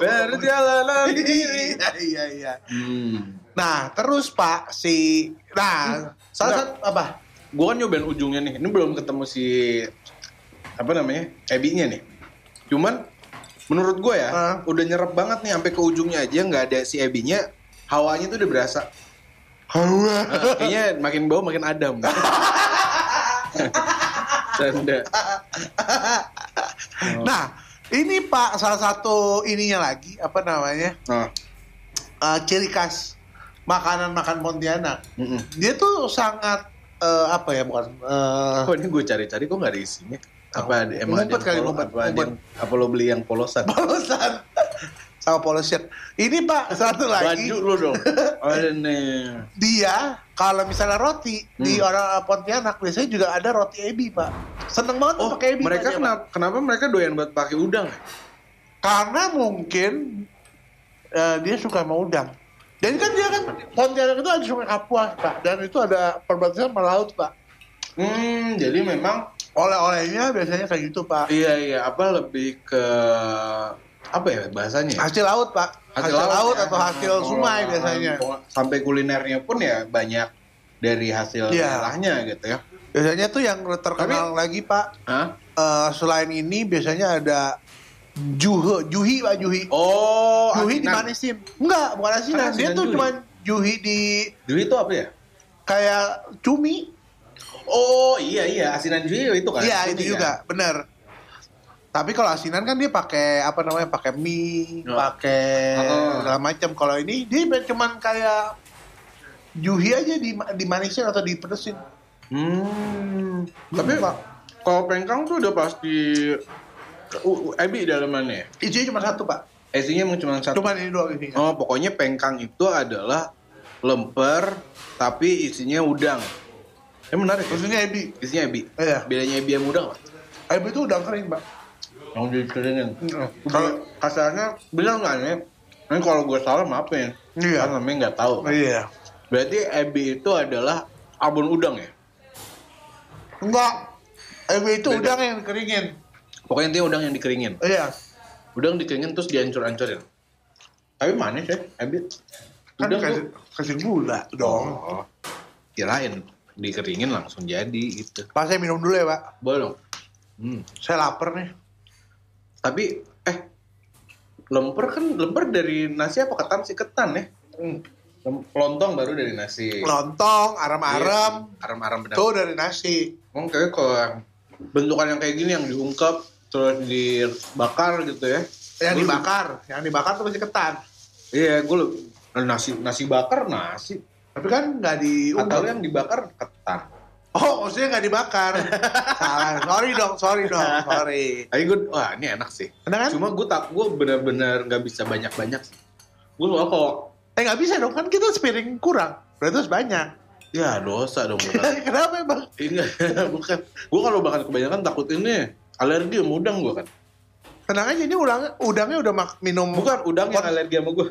Perjalanan diri. Iya, iya, iya. Hmm. Nah, terus Pak si nah, salah satu apa? Gue kan nyobain ujungnya nih. Ini belum ketemu si apa namanya? Ebinya nih. Cuman menurut gue ya, Ah. udah nyerap banget nih sampai ke ujungnya aja nggak ada si ebinya. Hawanya tuh udah berasa. Hawa. Nah, kayaknya makin bau makin adem. Canda. Nah, ini Pak salah satu ininya lagi apa namanya? Nah, Eh, ciri khas makanan makan Pontianak. mm-mm. Dia tuh sangat eh, apa ya bukan eh, Kok ini gue cari-cari kok nggak ada isinya? Apa ada, emang Ngumpet kali, polo- ngumpet, apa, ngumpet. yang- apa lo beli yang polosan? polosan sama polo shirt. Ini Pak satu lagi Baju lo dong. Ada nih. dia kalau misalnya roti di Hmm. orang Pontianak biasanya juga ada roti ebi Pak. Seneng banget Oh, pakai ebi. mereka Pak. kenapa, kenapa mereka doyan buat pakai udang? Karena mungkin eh, dia suka sama udang. Jadi kan dia kan Pontianak itu ada sungai Kapuas Pak, dan itu ada perbatasan sama laut Pak. Hmm, jadi memang Oleh-olehnya biasanya kayak gitu Pak. iya iya apa lebih ke apa ya bahasanya? Hasil laut Pak, hasil, laut, ya. atau hasil sungai biasanya. Sampai kulinernya pun ya banyak dari hasil daerahnya gitu ya. Biasanya tuh yang terkenal lagi Pak, Hah? eh, selain ini biasanya ada juhe, juhi Pak juhi. Oh, juhi asinan. dimanisin. Enggak, bukan asinan. Dia tuh cuma juhi di Juhi itu apa ya? kayak cumi. Oh iya iya asinan juhi itu kan? Iya itu kan? juga, bener. Tapi kalau asinan kan dia pakai apa namanya? Pakai mie, Ya. pakai segala macam. Kalau ini dia cuman kayak juhi aja di dimanisin atau dipedesin. Hmm. Tapi Pak, kalau pengkang tuh udah pasti uh, uh, ebi dalamannya. isinya cuma satu pak. Isinya emang cuma satu. Cuman ini doang isinya. Oh, pokoknya pengkang itu adalah lemper tapi isinya udang. Eh menarik. ya? Maksudnya ebi. Isinya ebi. Iya. Bedanya ebi sama udang apa? Ebi itu udang kering pak. Yang dikeringin. Iya. Kalau kasarnya bilang nggak nih? Ini kalau gue salah maafin. Iya. Kan namanya nggak tahu. Iya. Berarti ebi itu adalah abon udang ya? Enggak. Ebi itu Beda. udang yang dikeringin. Pokoknya intinya udang yang dikeringin. Iya. Udang dikeringin terus dihancur-hancurin. Tapi manis ya, ebi. Kan Udang kasih, tuh. kasih gula dong. Oh, kirain dikeringin langsung jadi gitu. Pak saya minum dulu ya pak. Boleh dong. Hmm. Saya lapar nih. Tapi eh lemper kan lemper dari nasi apa ketan sih ketan ya? Lem- Lontong baru dari nasi. Lontong, aram-aram. Iya, Aram-aram benar. Tuh dari nasi. Emang kayak kalau bentukan yang kayak gini yang diungkep terus dibakar gitu ya. Yang dibakar. Yang dibakar tuh masih ketan. Iya, gue nasi nasi bakar nasi. Tapi kan nggak Atau diungkep. yang dibakar ketan. Oh, maksudnya nggak dibakar. Salah. Sorry dong, sorry dong, sorry. Tapi gue, wah ini enak sih. Enak kan? Cuma gue tak, gue bener-bener nggak bisa banyak-banyak sih. Gue soalnya kalau, Eh nggak bisa dong, kan kita sepiring kurang. Berarti harus banyak. ya dosa dong. Kenapa emang? Enggak, bukan. Gue kalau makan kebanyakan takut ini alergi sama udang gue kan. Tenang aja, ini udangnya, udangnya udah mak- minum. Bukan udang yang alergi sama gue.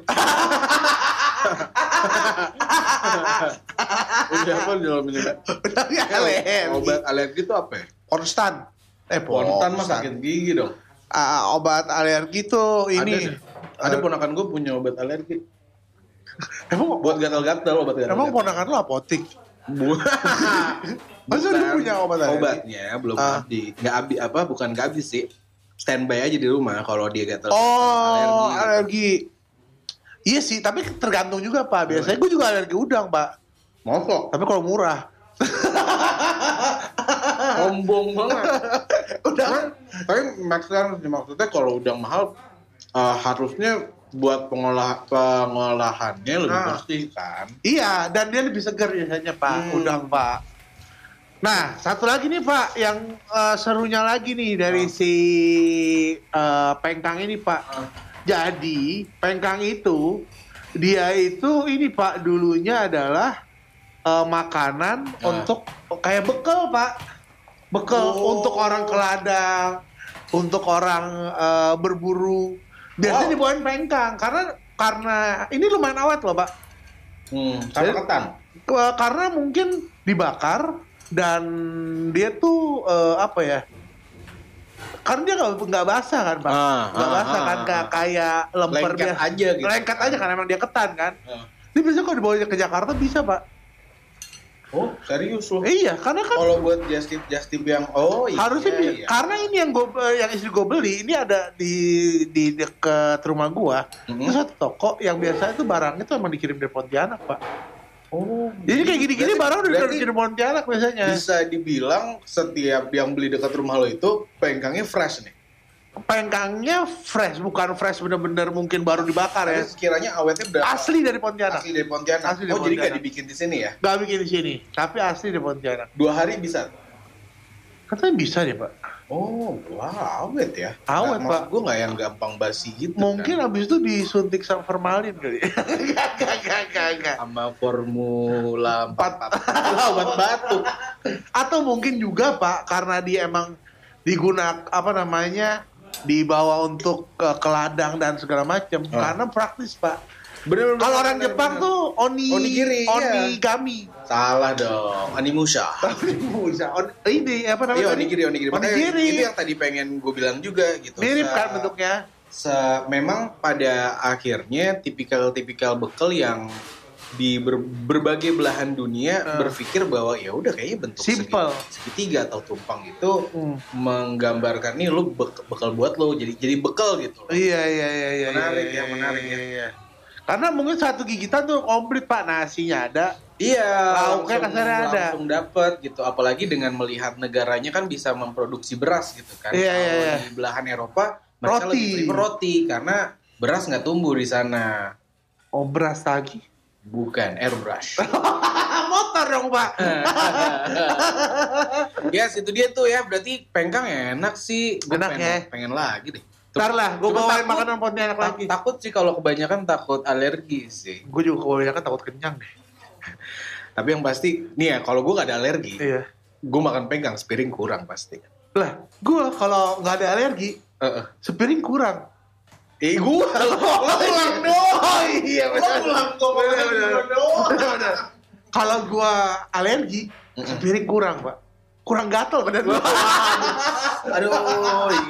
Udah apa di dalam ini? Udangnya alergi. Obat alergi itu apa ya? Konstan. Eh, Pontan mah sakit gigi dong. Ah, obat alergi tuh Ada ini deh. Ada Eh, ponakan gue punya obat alergi. emang Buat gatal-gatal obat gatal. emang ponakan lu apotik? Masa lu Bukan. punya obat alergi? Obatnya belum Ah. habis. Nggak habis apa? Bukan nggak habis sih. Standby aja di rumah kalau dia gatal. Oh, Alergi. alergi. Iya sih, tapi tergantung juga Pak. Biasanya gue juga alergi udang Pak. Mosok. Tapi kalau murah. Sombong banget. Udah. Cuman, tapi maksudnya maksudnya kalau udang mahal eh, harusnya buat pengolah pengolahannya lebih Ah. bersih kan. Iya, dan dia lebih segar biasanya Pak, Hmm. udang Pak. Nah, satu lagi nih Pak, yang eh, serunya lagi nih dari Ah. si eh, pengkang ini Pak. Ah. Jadi pengkang itu dia itu ini Pak dulunya adalah eh, makanan Ah. untuk kayak bekal Pak, bekal Oh. untuk orang ke ladang, untuk orang eh, berburu. Biasanya Wow. dibawain pengkang karena karena ini lumayan awet loh Pak. Hmm, Jadi- ketan. Ke- karena mungkin dibakar dan dia tuh eh, apa ya? Karena dia nggak nggak basah kan pak, Ah, nggak ah, basah ah, kan ah. kayak kayak lemper Lengket biasa. aja gitu. Lengket aja kan emang dia ketan kan. Ah. Ini biasanya kalau dibawa ke Jakarta bisa pak. Oh, serius loh. Iya, karena kan Kalau buat just tip just tip yang oh iya. harusnya bi- iya. karena ini yang gue yang istri gue beli ini ada di di dekat rumah gua. Mhm. Itu satu toko yang biasa itu barangnya tuh emang dikirim dari Pontianak pak. Oh. Jadi kayak gini-gini barang udah berarti dikirim Pontianak biasanya. bisa dibilang setiap yang beli dekat rumah lo itu pengkangnya fresh nih. pengkangnya fresh, bukan fresh bener-bener mungkin baru dibakar Tapi ya. sekiranya awetnya berapa? Asli dari Pontianak. Asli dari Pontianak. Asli dari oh, jadi nggak Pontianak. dibikin di sini ya? Gak bikin di sini, tapi asli dari Pontianak. Dua hari bisa. Katanya bisa deh pak. Oh, wah, awet ya. Awet, Nggak, Pak. Gue nggak yang gampang basi gitu Mungkin kan. abis itu disuntik sama formalin kali. Gak, gak, gak, gak, gak. Sama Formula 4. Empat. Obat batuk. Atau mungkin juga pak, karena dia emang digunakan apa namanya dibawa untuk ke, ke ladang dan segala macam. Ah. Karena praktis pak. Bener, Kalau orang Jepang tuh oni Onigiri, iya. onigami. Salah dong, Animusha. Bisa on, ini apa namanya? Iya, onigiri, onigiri. Onigiri. itu yang tadi pengen gue bilang juga gitu. Mirip kan bentuknya? se- memang pada akhirnya tipikal-tipikal bekal yang di ber- berbagai belahan dunia Eh. berpikir bahwa ya udah kayaknya bentuk Simple. segi- segitiga atau tumpang itu Hmm. menggambarkan nih lu bek- bekal buat lo jadi jadi bekal gitu. Iya iya iya iya. Menarik iya, ya, iya, menarik iya, ya. Karena mungkin satu gigitan tuh komplit pak nasinya ada. Iya, Lauknya langsung, kasarnya ada. langsung dapat gitu. Apalagi dengan melihat negaranya kan bisa memproduksi beras gitu kan. Iya, iya, Kalau iya. di belahan Eropa mereka Roti. lebih prefer roti karena beras nggak tumbuh di sana. Oh beras lagi. Bukan airbrush. Motor dong pak. yes, itu dia tuh ya. Berarti pengkang enak sih. Gua Enak pengen, ya. Pengen lagi deh. Ntar lah, gue bawain makanan Pontianak Ta- lagi. Takut sih kalau kebanyakan takut alergi sih. Gue juga kebanyakan takut kenyang deh. Tapi yang pasti, nih ya kalau gue gak ada alergi, Iya. gue makan pengkang sepiring kurang pasti. Lah, gue kalau nggak ada alergi, Heeh. sepiring kurang. Eh gue lo ulang dong. Oh iya Lo ulang dong. Bener, bener. Lo doang. Kalau gue alergi, sepiring kurang pak. Kurang gatel badan gue. Aduh,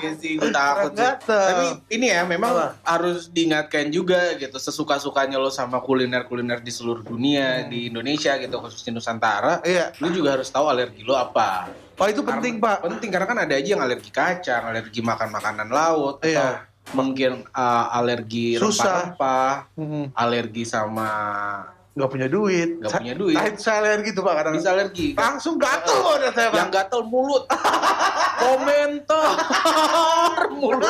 iya sih gue takut sih. Tapi ini ya memang Apa? harus diingatkan juga gitu sesuka-sukanya lo sama kuliner-kuliner di seluruh dunia di Indonesia gitu khususnya Nusantara. Iya. Lu juga harus tahu alergi lo apa. Oh itu penting Karena- pak. Penting karena kan ada aja yang alergi kacang, alergi makan makanan laut, Iya. atau mungkin uh, alergi rempah-rempah, Hmm. alergi sama Nggak punya duit. Nggak punya duit. Saya alergi tuh pak kadang. bisa alergi. kan? Langsung gatel udah saya pak. Yang gatel mulut, komentar mulut.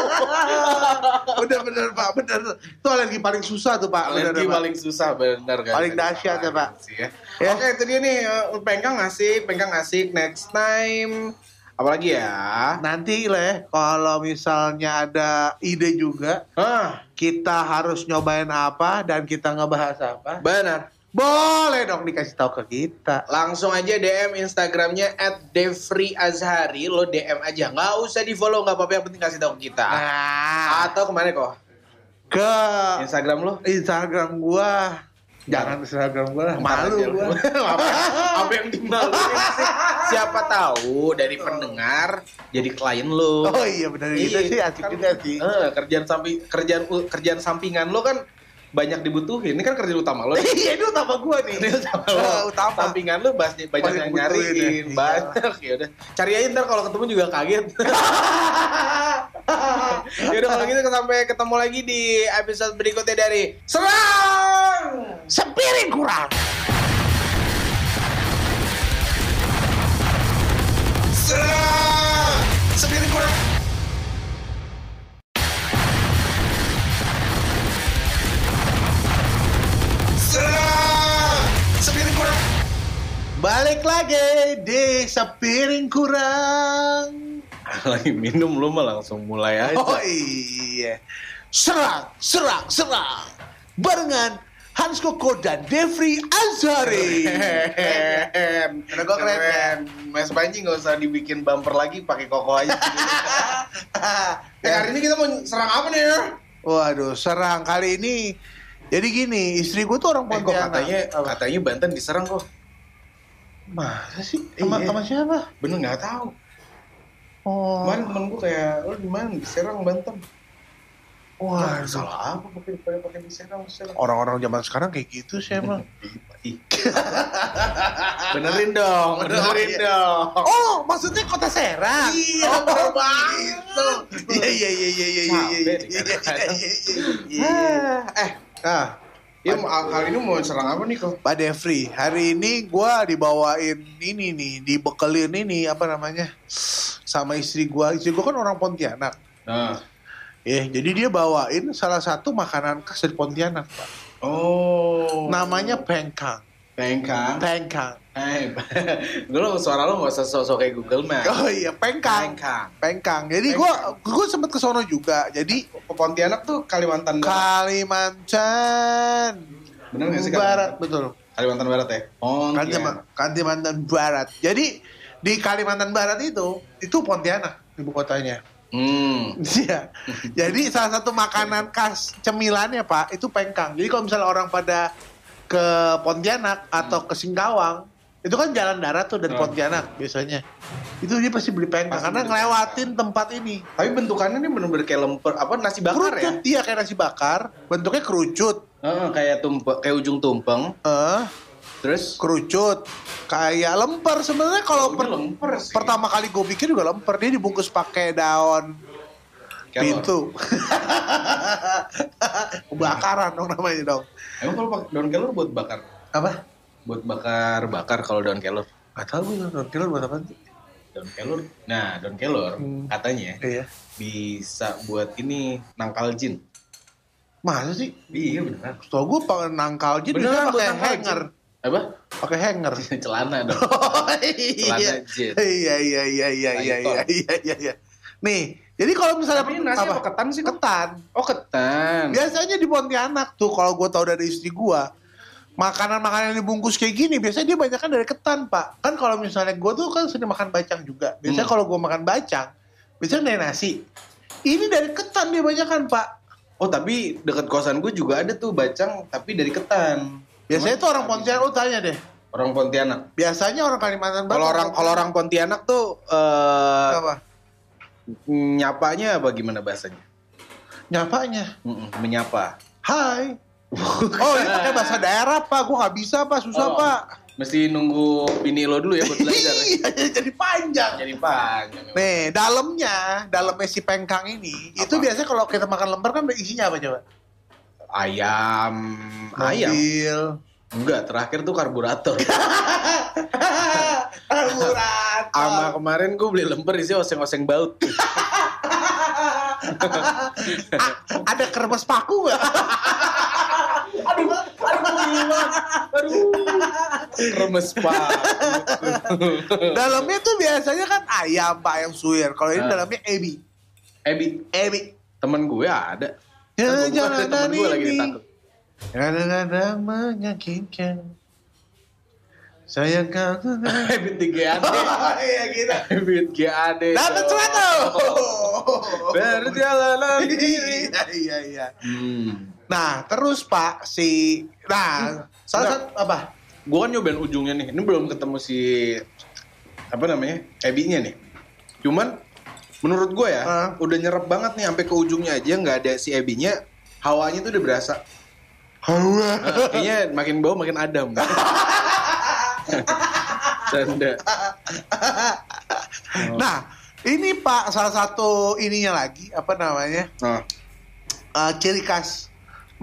udah bener pak, bener. Itu alergi paling susah tuh pak. Bener, Alergi Pak. paling susah bener kan. Paling dahsyat ya, Pak. Sih, ya. Ya. Oke itu dia nih eh, pengkang asik, pengkang asik next time. Apalagi ya? Nanti lah, kalau misalnya ada ide juga, Ah, kita harus nyobain apa dan kita ngebahas apa. benar. Boleh dong dikasih tahu ke kita. Langsung aja DM Instagramnya at Devri Azhari Lo DM aja Nggak usah di follow nggak apa-apa Yang penting kasih tahu ke kita Nah, Atau ke mana kok? ke Instagram lo? Instagram gua Jangan Instagram gue lah, malu gue. apa, apa yang dimaluin sih? Siapa tahu dari pendengar jadi klien lo. Oh iya benar gitu Iya, sih, asik kan- juga sih. Eh, kerjaan samping kerjaan kerjaan sampingan lo kan banyak dibutuhin. Ini kan kerjaan utama lo. Iya itu utama gue nih. Ini utama lo. Eh, utama. Sampingan lo banyak, banyak yang butuhin ya. nyariin, Iya. banyak ya udah. Cari aja ntar kalau ketemu juga kaget. ya udah kalau gitu sampai ketemu lagi di episode berikutnya dari Serang. Sepiring kurang. Serang. Balik lagi di sepiring kurang. Lagi minum lu mah langsung mulai aja. Oh iya. Serang, serang, serang. Barengan Hans Koko dan Devri Azari. Keren. Keren, gua keren, Keren. Mas Panji nggak usah dibikin bumper lagi pakai koko aja. ya, hari ini kita mau serang apa nih ya? Waduh, serang kali ini. Jadi gini, istri gue tuh orang Eh, Pontianak. katanya Apa? katanya Banten diserang kok. Masa sih? Sama, Iya. sama siapa? Bener nggak tahu. Oh. Kemarin temen gue kayak lu di mana diserang Banten. Wah, salah apa pakai pakai pakai diserang diserang. orang-orang zaman sekarang kayak gitu sih emang. Benerin dong, Bener, benerin iya. dong. Oh, maksudnya kota Serang? Iya, oh, bener banget. banget. Iya, iya, iya, iya, iya, iya, Capek iya, nih iya, kadang-kadang. iya, iya, iya. Ya kali ini mau serang apa nih kok? Pak Devri, hari ini gua dibawain ini nih, dibekelin ini apa namanya? Sama istri gua. Istri gua kan orang Pontianak. Nah, Ya, jadi dia bawain salah satu makanan khas dari Pontianak, Pak. oh, Namanya pengkang. pengkang. Pengkang. Eh, dulu suara lo nggak usah sosok kayak Google Map. Oh iya, pengkang. Pengkang. Pengkang. Jadi gua gua sempet ke sono juga. Jadi Pontianak tuh Kalimantan Barat. Kalimantan Bener nggak sih, Barat, betul. Kalimantan Barat ya? Pontianak. Kalimantan, Kalimantan Barat. Jadi di Kalimantan Barat itu itu Pontianak ibu kotanya. Hmm. Iya. Jadi salah satu makanan khas cemilannya Pak itu pengkang. Jadi kalau misalnya orang pada ke Pontianak atau ke Singkawang itu kan jalan darat tuh dari. Pontianak biasanya. Itu dia pasti beli Pasti karena ngelewatin tempat ini. Tapi bentukannya ini bener-bener kayak lemper, apa nasi bakar ya? Kerucut, iya kayak nasi bakar, bentuknya kerucut. Heeh, kayak tumpeng, kayak ujung tumpeng. Eh, Terus kerucut kayak lemper sebenarnya kalau per- lemper sih. pertama kali gue pikir juga lemper dia dibungkus pakai daun Kelor. pintu kebakaran dong namanya dong Emang kalau pakai daun kelor buat bakar? apa Buat bakar bakar kalau daun kelor. Gak tau gue daun kelor buat apa sih Daun kelor. Nah, daun kelor Hmm. katanya iya bisa buat ini nangkal jin. masa sih Iya beneran. Setahu gue pakai nangkal jadi Beneran pakai hanger jin. Apa? pakai hanger Celana dong. oh Celana iya jin. iya iya iya iya iya iya iya iya iya nih jadi kalau misalnya Tapi nasi apa ketan sih? ketan Oh ketan. Biasanya di Pontianak tuh kalau gue tahu dari istri gue makanan-makanan yang dibungkus kayak gini biasanya dia banyak kan dari ketan pak kan kalau misalnya gue tuh kan sering makan bacang juga biasanya Hmm. kalau gue makan bacang biasanya dari nasi ini dari ketan dia banyak kan pak Oh tapi deket kosan gue juga ada tuh bacang tapi dari ketan. biasanya Cuman tuh orang Pontianak lu tanya deh Orang Pontianak. biasanya orang Kalimantan Barat Kalau orang kalau orang Pontianak tuh eh apa nyapanya apa gimana bahasanya? nyapanya Mm-mm, menyapa. hai oh ini pakai bahasa daerah pak gue nggak bisa pak susah Oh, pak Mesti nunggu bini lo dulu ya buat belajar. iya jadi panjang Jadi panjang. Nih, dalamnya, dalamnya si pengkang ini, itu Apa? biasanya kalau kita makan lembar kan isinya apa coba? Ayam, ayam. Mobil. Enggak, terakhir tuh karburator. Karburator. Sama kemarin gue beli lemper isi oseng-oseng baut. A- ada kermes paku nggak? Aduh, aduh, gila. aduh. Remes pak. dalamnya tuh biasanya kan ayam pak, ayam suwir. Kalau ini Ah. dalamnya ebi. Ebi, Ebi. temen gue ada. Ya, gua bukan, temen gue lagi ditangkap. Kadang-kadang menyakitkan. Sayang kau tuh. Ebit di GAD. Iya gitu. Ebit GAD. Dapat suatu. Perjalanan Iya iya iya. Hmm. Nah, terus Pak si nah Salah Nggak. satu apa? Gue kan nyobain ujungnya nih. Ini belum ketemu si apa namanya ebinya nih. Cuman menurut gue ya Ah. udah nyerap banget nih sampai ke ujungnya aja nggak ada si ebinya. Hawanya tuh udah berasa. Hawa. Nah, kayaknya makin bau makin adem. Canda. Nah, ini Pak salah satu ininya lagi apa namanya? Nah, eh, ciri khas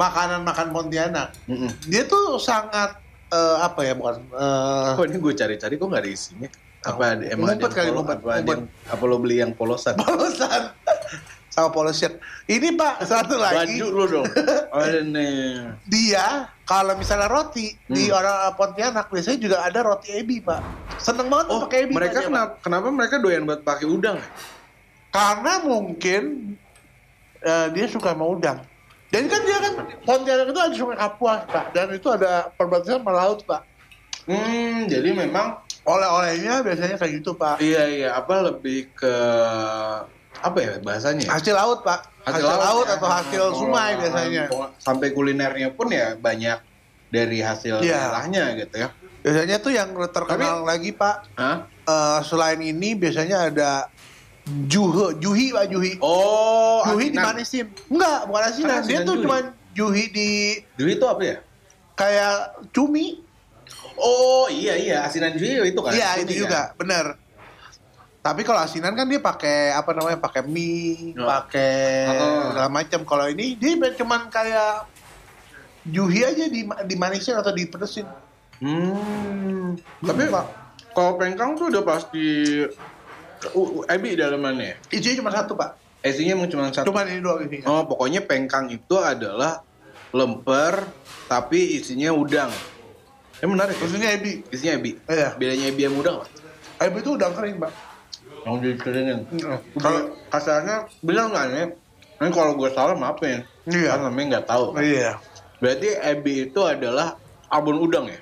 makanan makan Pontianak. mm-mm. Dia tuh sangat eh, apa ya bukan eh, Kok ini gue cari-cari kok nggak ada isinya? Apa ada- emang ada kali, polo- ngumpet, apa, ada ngumpet. yang- apa lo beli yang polosan? polosan sama polo shirt. Ini Pak satu lagi Baju lo dong. Oh, nih. dia kalau misalnya roti di Hmm. orang Pontianak biasanya juga ada roti ebi Pak. Seneng banget Oh, pakai ebi. mereka dia, Pak. kenapa, kenapa mereka doyan buat pakai udang? Karena mungkin eh, dia suka sama udang. Jadi kan dia kan Pontianak itu ada sungai Kapuas Pak dan itu ada perbatasan sama laut Pak. Hmm, jadi memang Oleh-olehnya biasanya kayak gitu Pak. iya iya apa lebih ke apa ya bahasanya? ya? Hasil laut Pak. Hasil, laut, ya. atau hasil Oh, sungai biasanya. Sampai kulinernya pun ya banyak dari hasil daerahnya gitu ya. Biasanya tuh yang terkenal lagi Pak. Hah? eh, selain ini biasanya ada juhe, juhi Pak Juhi. Oh, juhi asinan. dimanisin. Enggak, bukan asinan. Dia tuh cuma juhi di Juhi itu apa ya? kayak cumi. Oh iya iya asinan juhi itu kan. Iya, Cumi itu kan? juga, bener. Tapi kalau asinan kan dia pakai apa namanya? Pakai mie, Ya. pakai Heeh. segala macam. Kalau ini dia cuman kayak juhi aja di dimanisin atau dipedesin. Hmm. Gitu, Tapi Pak. kalau pengkang tuh udah pasti ebi dalamannya. Isinya cuma satu, Pak. Isinya emang cuma satu. Cuman ini doang isinya. Oh, pokoknya pengkang itu adalah lemper tapi isinya udang. Ya menarik. ya? Maksudnya ebi. Isinya ebi. Iya. Bedanya ebi sama udang apa? Ebi itu udang kering, Pak. Yang dikeringin. Kalau Kalau kasarnya bilang nggak nih? Ini kalau gue salah maafin. Iya. Karena namanya nggak tahu. iya. Berarti ebi itu adalah abon udang ya?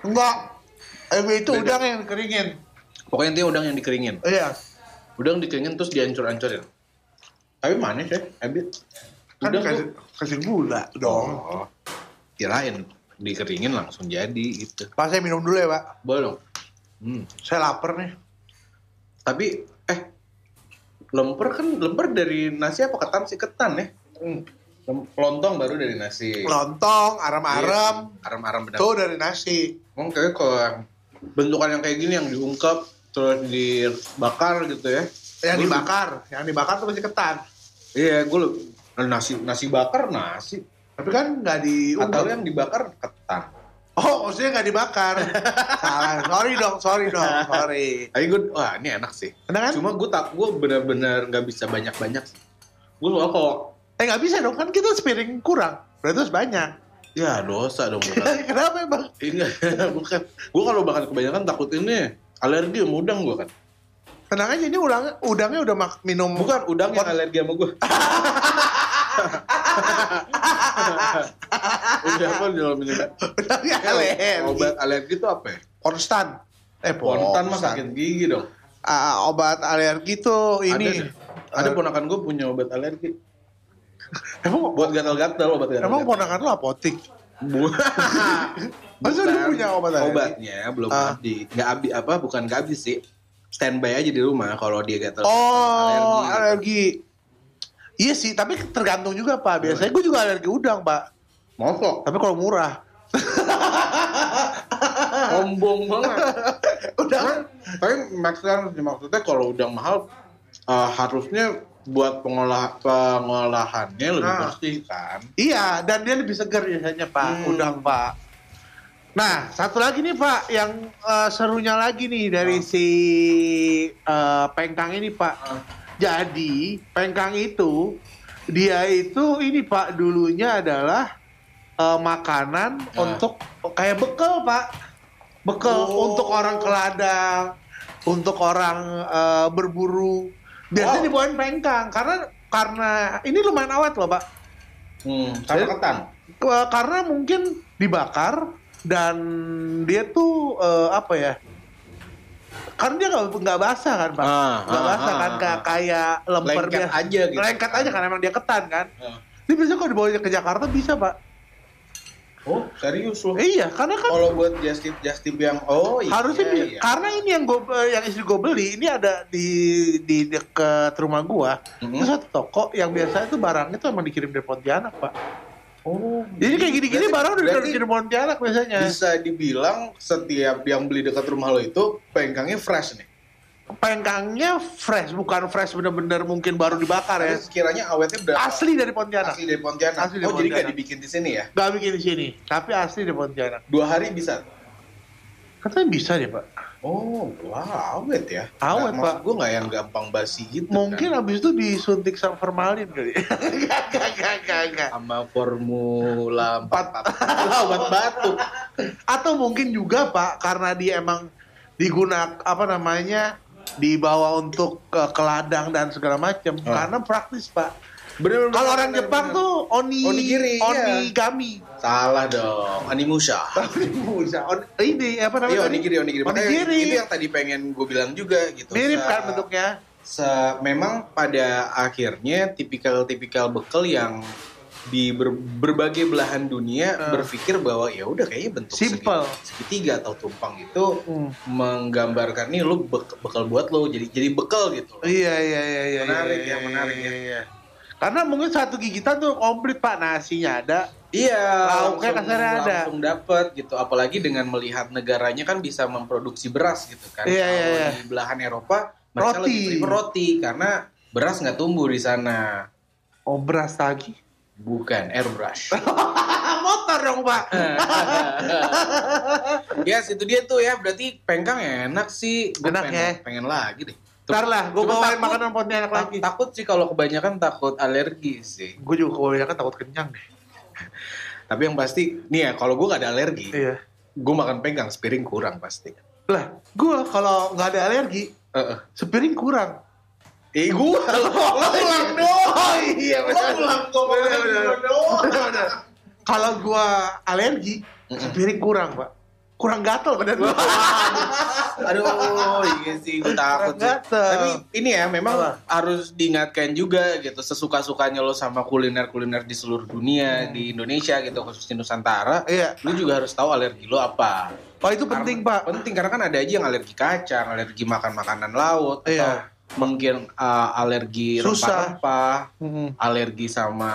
Enggak. Ebi itu Beda. udang yang dikeringin. Pokoknya intinya udang yang dikeringin. Iya. Udang dikeringin terus dihancur-hancurin. Tapi manis ya, ebi. Kan Udang kasih, tuh. kasih gula dong. Oh, kirain dikeringin langsung jadi gitu. Pak saya minum dulu ya, Pak. Boleh dong. Hmm. Saya lapar nih. Tapi eh lemper kan lemper dari nasi apa ketan sih ketan ya? Hmm. Lontong baru dari nasi. Lontong, aram-aram. Iya, Aram-aram benar. Tuh dari nasi. Emang kayak kalau bentukan yang kayak gini yang diungkap terus dibakar gitu ya. Yang Gua dibakar. Yang dibakar tuh masih ketan. lebih- Iya, gue lebih- nasi nasi bakar nasi. Tapi kan nggak Atau diungkap. yang dibakar ketan. Oh, maksudnya nggak dibakar. Salah. Sorry dong, sorry dong, sorry. Tapi gue, wah ini enak sih. Enak kan? Cuma gue tak, gue bener-bener nggak bisa banyak-banyak. Gue soal kalau Eh nggak bisa dong, kan kita sepiring kurang. Berarti harus banyak. ya dosa dong. Kenapa emang? Enggak, bukan. Gue kalau makan kebanyakan takut ini alergi sama udang gue kan. Tenang aja, ini udang, udangnya udah mak minum. Bukan udang yang alergi sama gue. Udah apa dalam ini? Udangnya alergi. Obat alergi itu apa ya? Konstan. Eh, Pontan mah sakit gigi dong. Ah, obat alergi tuh ini. Ada, ada Eh, ponakan gue punya obat alergi. Emang, Buat gatal-gatal obat gatal. emang ponakan lu apotik? Masa lu Bukan. punya obat alergi? Obatnya belum Ah. habis. Nggak habis apa? Bukan nggak habis sih. Standby aja di rumah kalau dia gatal. Oh, gitu. alergi. Iya sih, tapi tergantung juga Pak. Biasanya gue juga alergi udang Pak. Mosok. Tapi kalau murah. Sombong banget. Udang. Tapi sih. maksudnya kalau udang mahal eh, harusnya buat pengolah pengolahannya lebih Nah. bersih kan. Iya, dan dia lebih segar biasanya Pak, Hmm. udang Pak. Nah, satu lagi nih Pak, yang eh, serunya lagi nih dari Ah. si eh, pengkang ini Pak. Ah. Jadi pengkang itu dia itu ini Pak dulunya adalah eh, makanan Ah. untuk kayak bekal Pak, bekal Oh. untuk orang ke ladang, untuk orang eh, berburu. Biasanya Wow. dibawain pengkang karena karena ini lumayan awet loh Pak. Hmm, sama ketan. Ke- karena mungkin dibakar dan dia tuh eh, apa ya? Karena dia nggak basah kan pak, Ah, nggak ah, basah ah, kan ah, kayak ah. kayak lemper Lengket biasa. aja gitu. Lengket aja kan emang dia ketan kan. Ah. Ini biasanya kalau dibawa ke Jakarta bisa pak. Oh, serius lo? Iya, karena kan Kalau buat just tip just tip yang oh iya. harusnya bisa. iya. karena ini yang gue yang istri gue beli ini ada di di dekat rumah gua Mhm. itu satu toko yang biasa itu barangnya tuh emang dikirim dari Pontianak pak Oh. jadi kayak gini-gini barang udah dikirim dari Pontianak biasanya Bisa dibilang setiap yang beli dekat rumah lo itu pengkangnya fresh nih. pengkangnya fresh bukan fresh bener-bener mungkin baru dibakar ya Tapi sekiranya awetnya berapa? asli dari Pontianak Asli dari Pontianak. Asli dari oh, jadi nggak Pontianak. dibikin di sini ya? Gak bikin di sini tapi asli dari Pontianak Dua hari bisa. katanya bisa deh pak Oh, wah, awet ya. Awet, Nggak, Pak. Gue nggak yang gampang basi gitu. mungkin kan. abis itu disuntik sama formalin kali gak gak gak gak gak sama Formula 4 obat batuk. atau mungkin juga pak karena dia emang digunakan apa namanya dibawa untuk ke, ke ladang dan segala macam Oh. karena praktis pak Bener, bener, kalau orang bener, Jepang bener. tuh oni Onigiri, iya. onigami salah dong. Animusha. bisa on, ini apa namanya Iya, onigiri, onigiri. Makanya onigiri Itu yang tadi pengen gue bilang juga gitu. mirip kan bentuknya se- memang pada akhirnya tipikal-tipikal bekal yang di ber- berbagai belahan dunia Eh. berpikir bahwa ya udah kayaknya bentuk Simple. segitiga atau tumpang itu Hmm. menggambarkan nih lu bek- bekal buat lo jadi jadi bekal gitu. loh. iya iya iya iya Menarik iya, ya, iya, menarik iya, ya. Iya. karena mungkin satu gigitan tuh komplit pak nasinya ada Iya, Lauknya langsung, kasarnya ada. langsung dapet gitu. Apalagi dengan melihat negaranya kan bisa memproduksi beras gitu kan. Iya, Kalau iya, iya. di belahan Eropa mereka Roti. lebih prefer roti karena beras nggak tumbuh di sana. oh beras lagi Bukan airbrush. motor dong pak yes, itu dia tuh ya. Berarti pengkang enak sih. Enak pengen, ya. pengen lagi deh. Ntar lah, gue bawain takut- makanan Pontianak Tak- lagi. takut sih kalau kebanyakan takut alergi sih. Gue juga kebanyakan takut kenyang deh. Tapi yang pasti, nih ya kalau gue gak ada alergi, Iya. gue makan pengkang sepiring kurang pasti. Lah, gue kalau nggak ada alergi, Heeh. sepiring kurang. Eh gue lo ulang dong. Oh iya Lo ulang dong. Bener, bener. Lo doang. Kalau gue alergi, sepiring kurang pak. Kurang gatel badan. Aduh, iya sih gue takut sih. Tapi ini ya memang Apa? harus diingatkan juga gitu sesuka-sukanya lo sama kuliner-kuliner di seluruh dunia di Indonesia gitu khususnya Nusantara. Iya. Lu juga harus tahu alergi lo apa. Oh itu penting pak. Penting karena kan ada aja yang alergi kacang, alergi makan makanan laut atau Iya. mungkin uh, alergi rempah-rempah, Hmm, alergi sama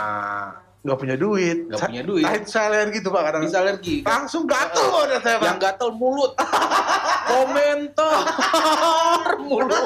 Nggak punya duit. Nggak punya duit. Nah, saya alergi tuh pak kadang. bisa alergi. Langsung gatel udah saya pak. yang gatel mulut komentar mulut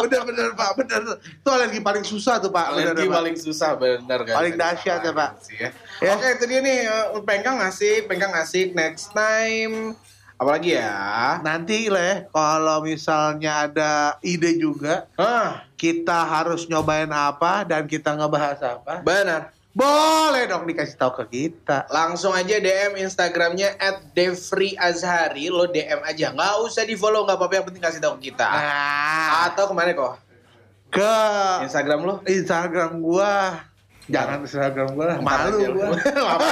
Udah bener pak, bener. Itu alergi paling susah tuh pak. Bener, alergi Pak. paling susah benar kan Paling dahsyat ya, Pak. Ya. Ya. oke itu dia nih eh, pengkang asik pengkang asik next time apalagi ya? Nanti lah kalau misalnya ada ide juga, ah kita harus nyobain apa dan kita ngebahas apa. benar. Boleh dong dikasih tahu ke kita. langsung aja DM Instagramnya at Devri Azhari lo DM aja. Nggak usah di follow nggak apa-apa. Yang penting kasih tahu ke kita. Nah, atau ke mana kok? Ke Instagram lo? Instagram gua. Jangan Instagram gua lah, malu lu? apa,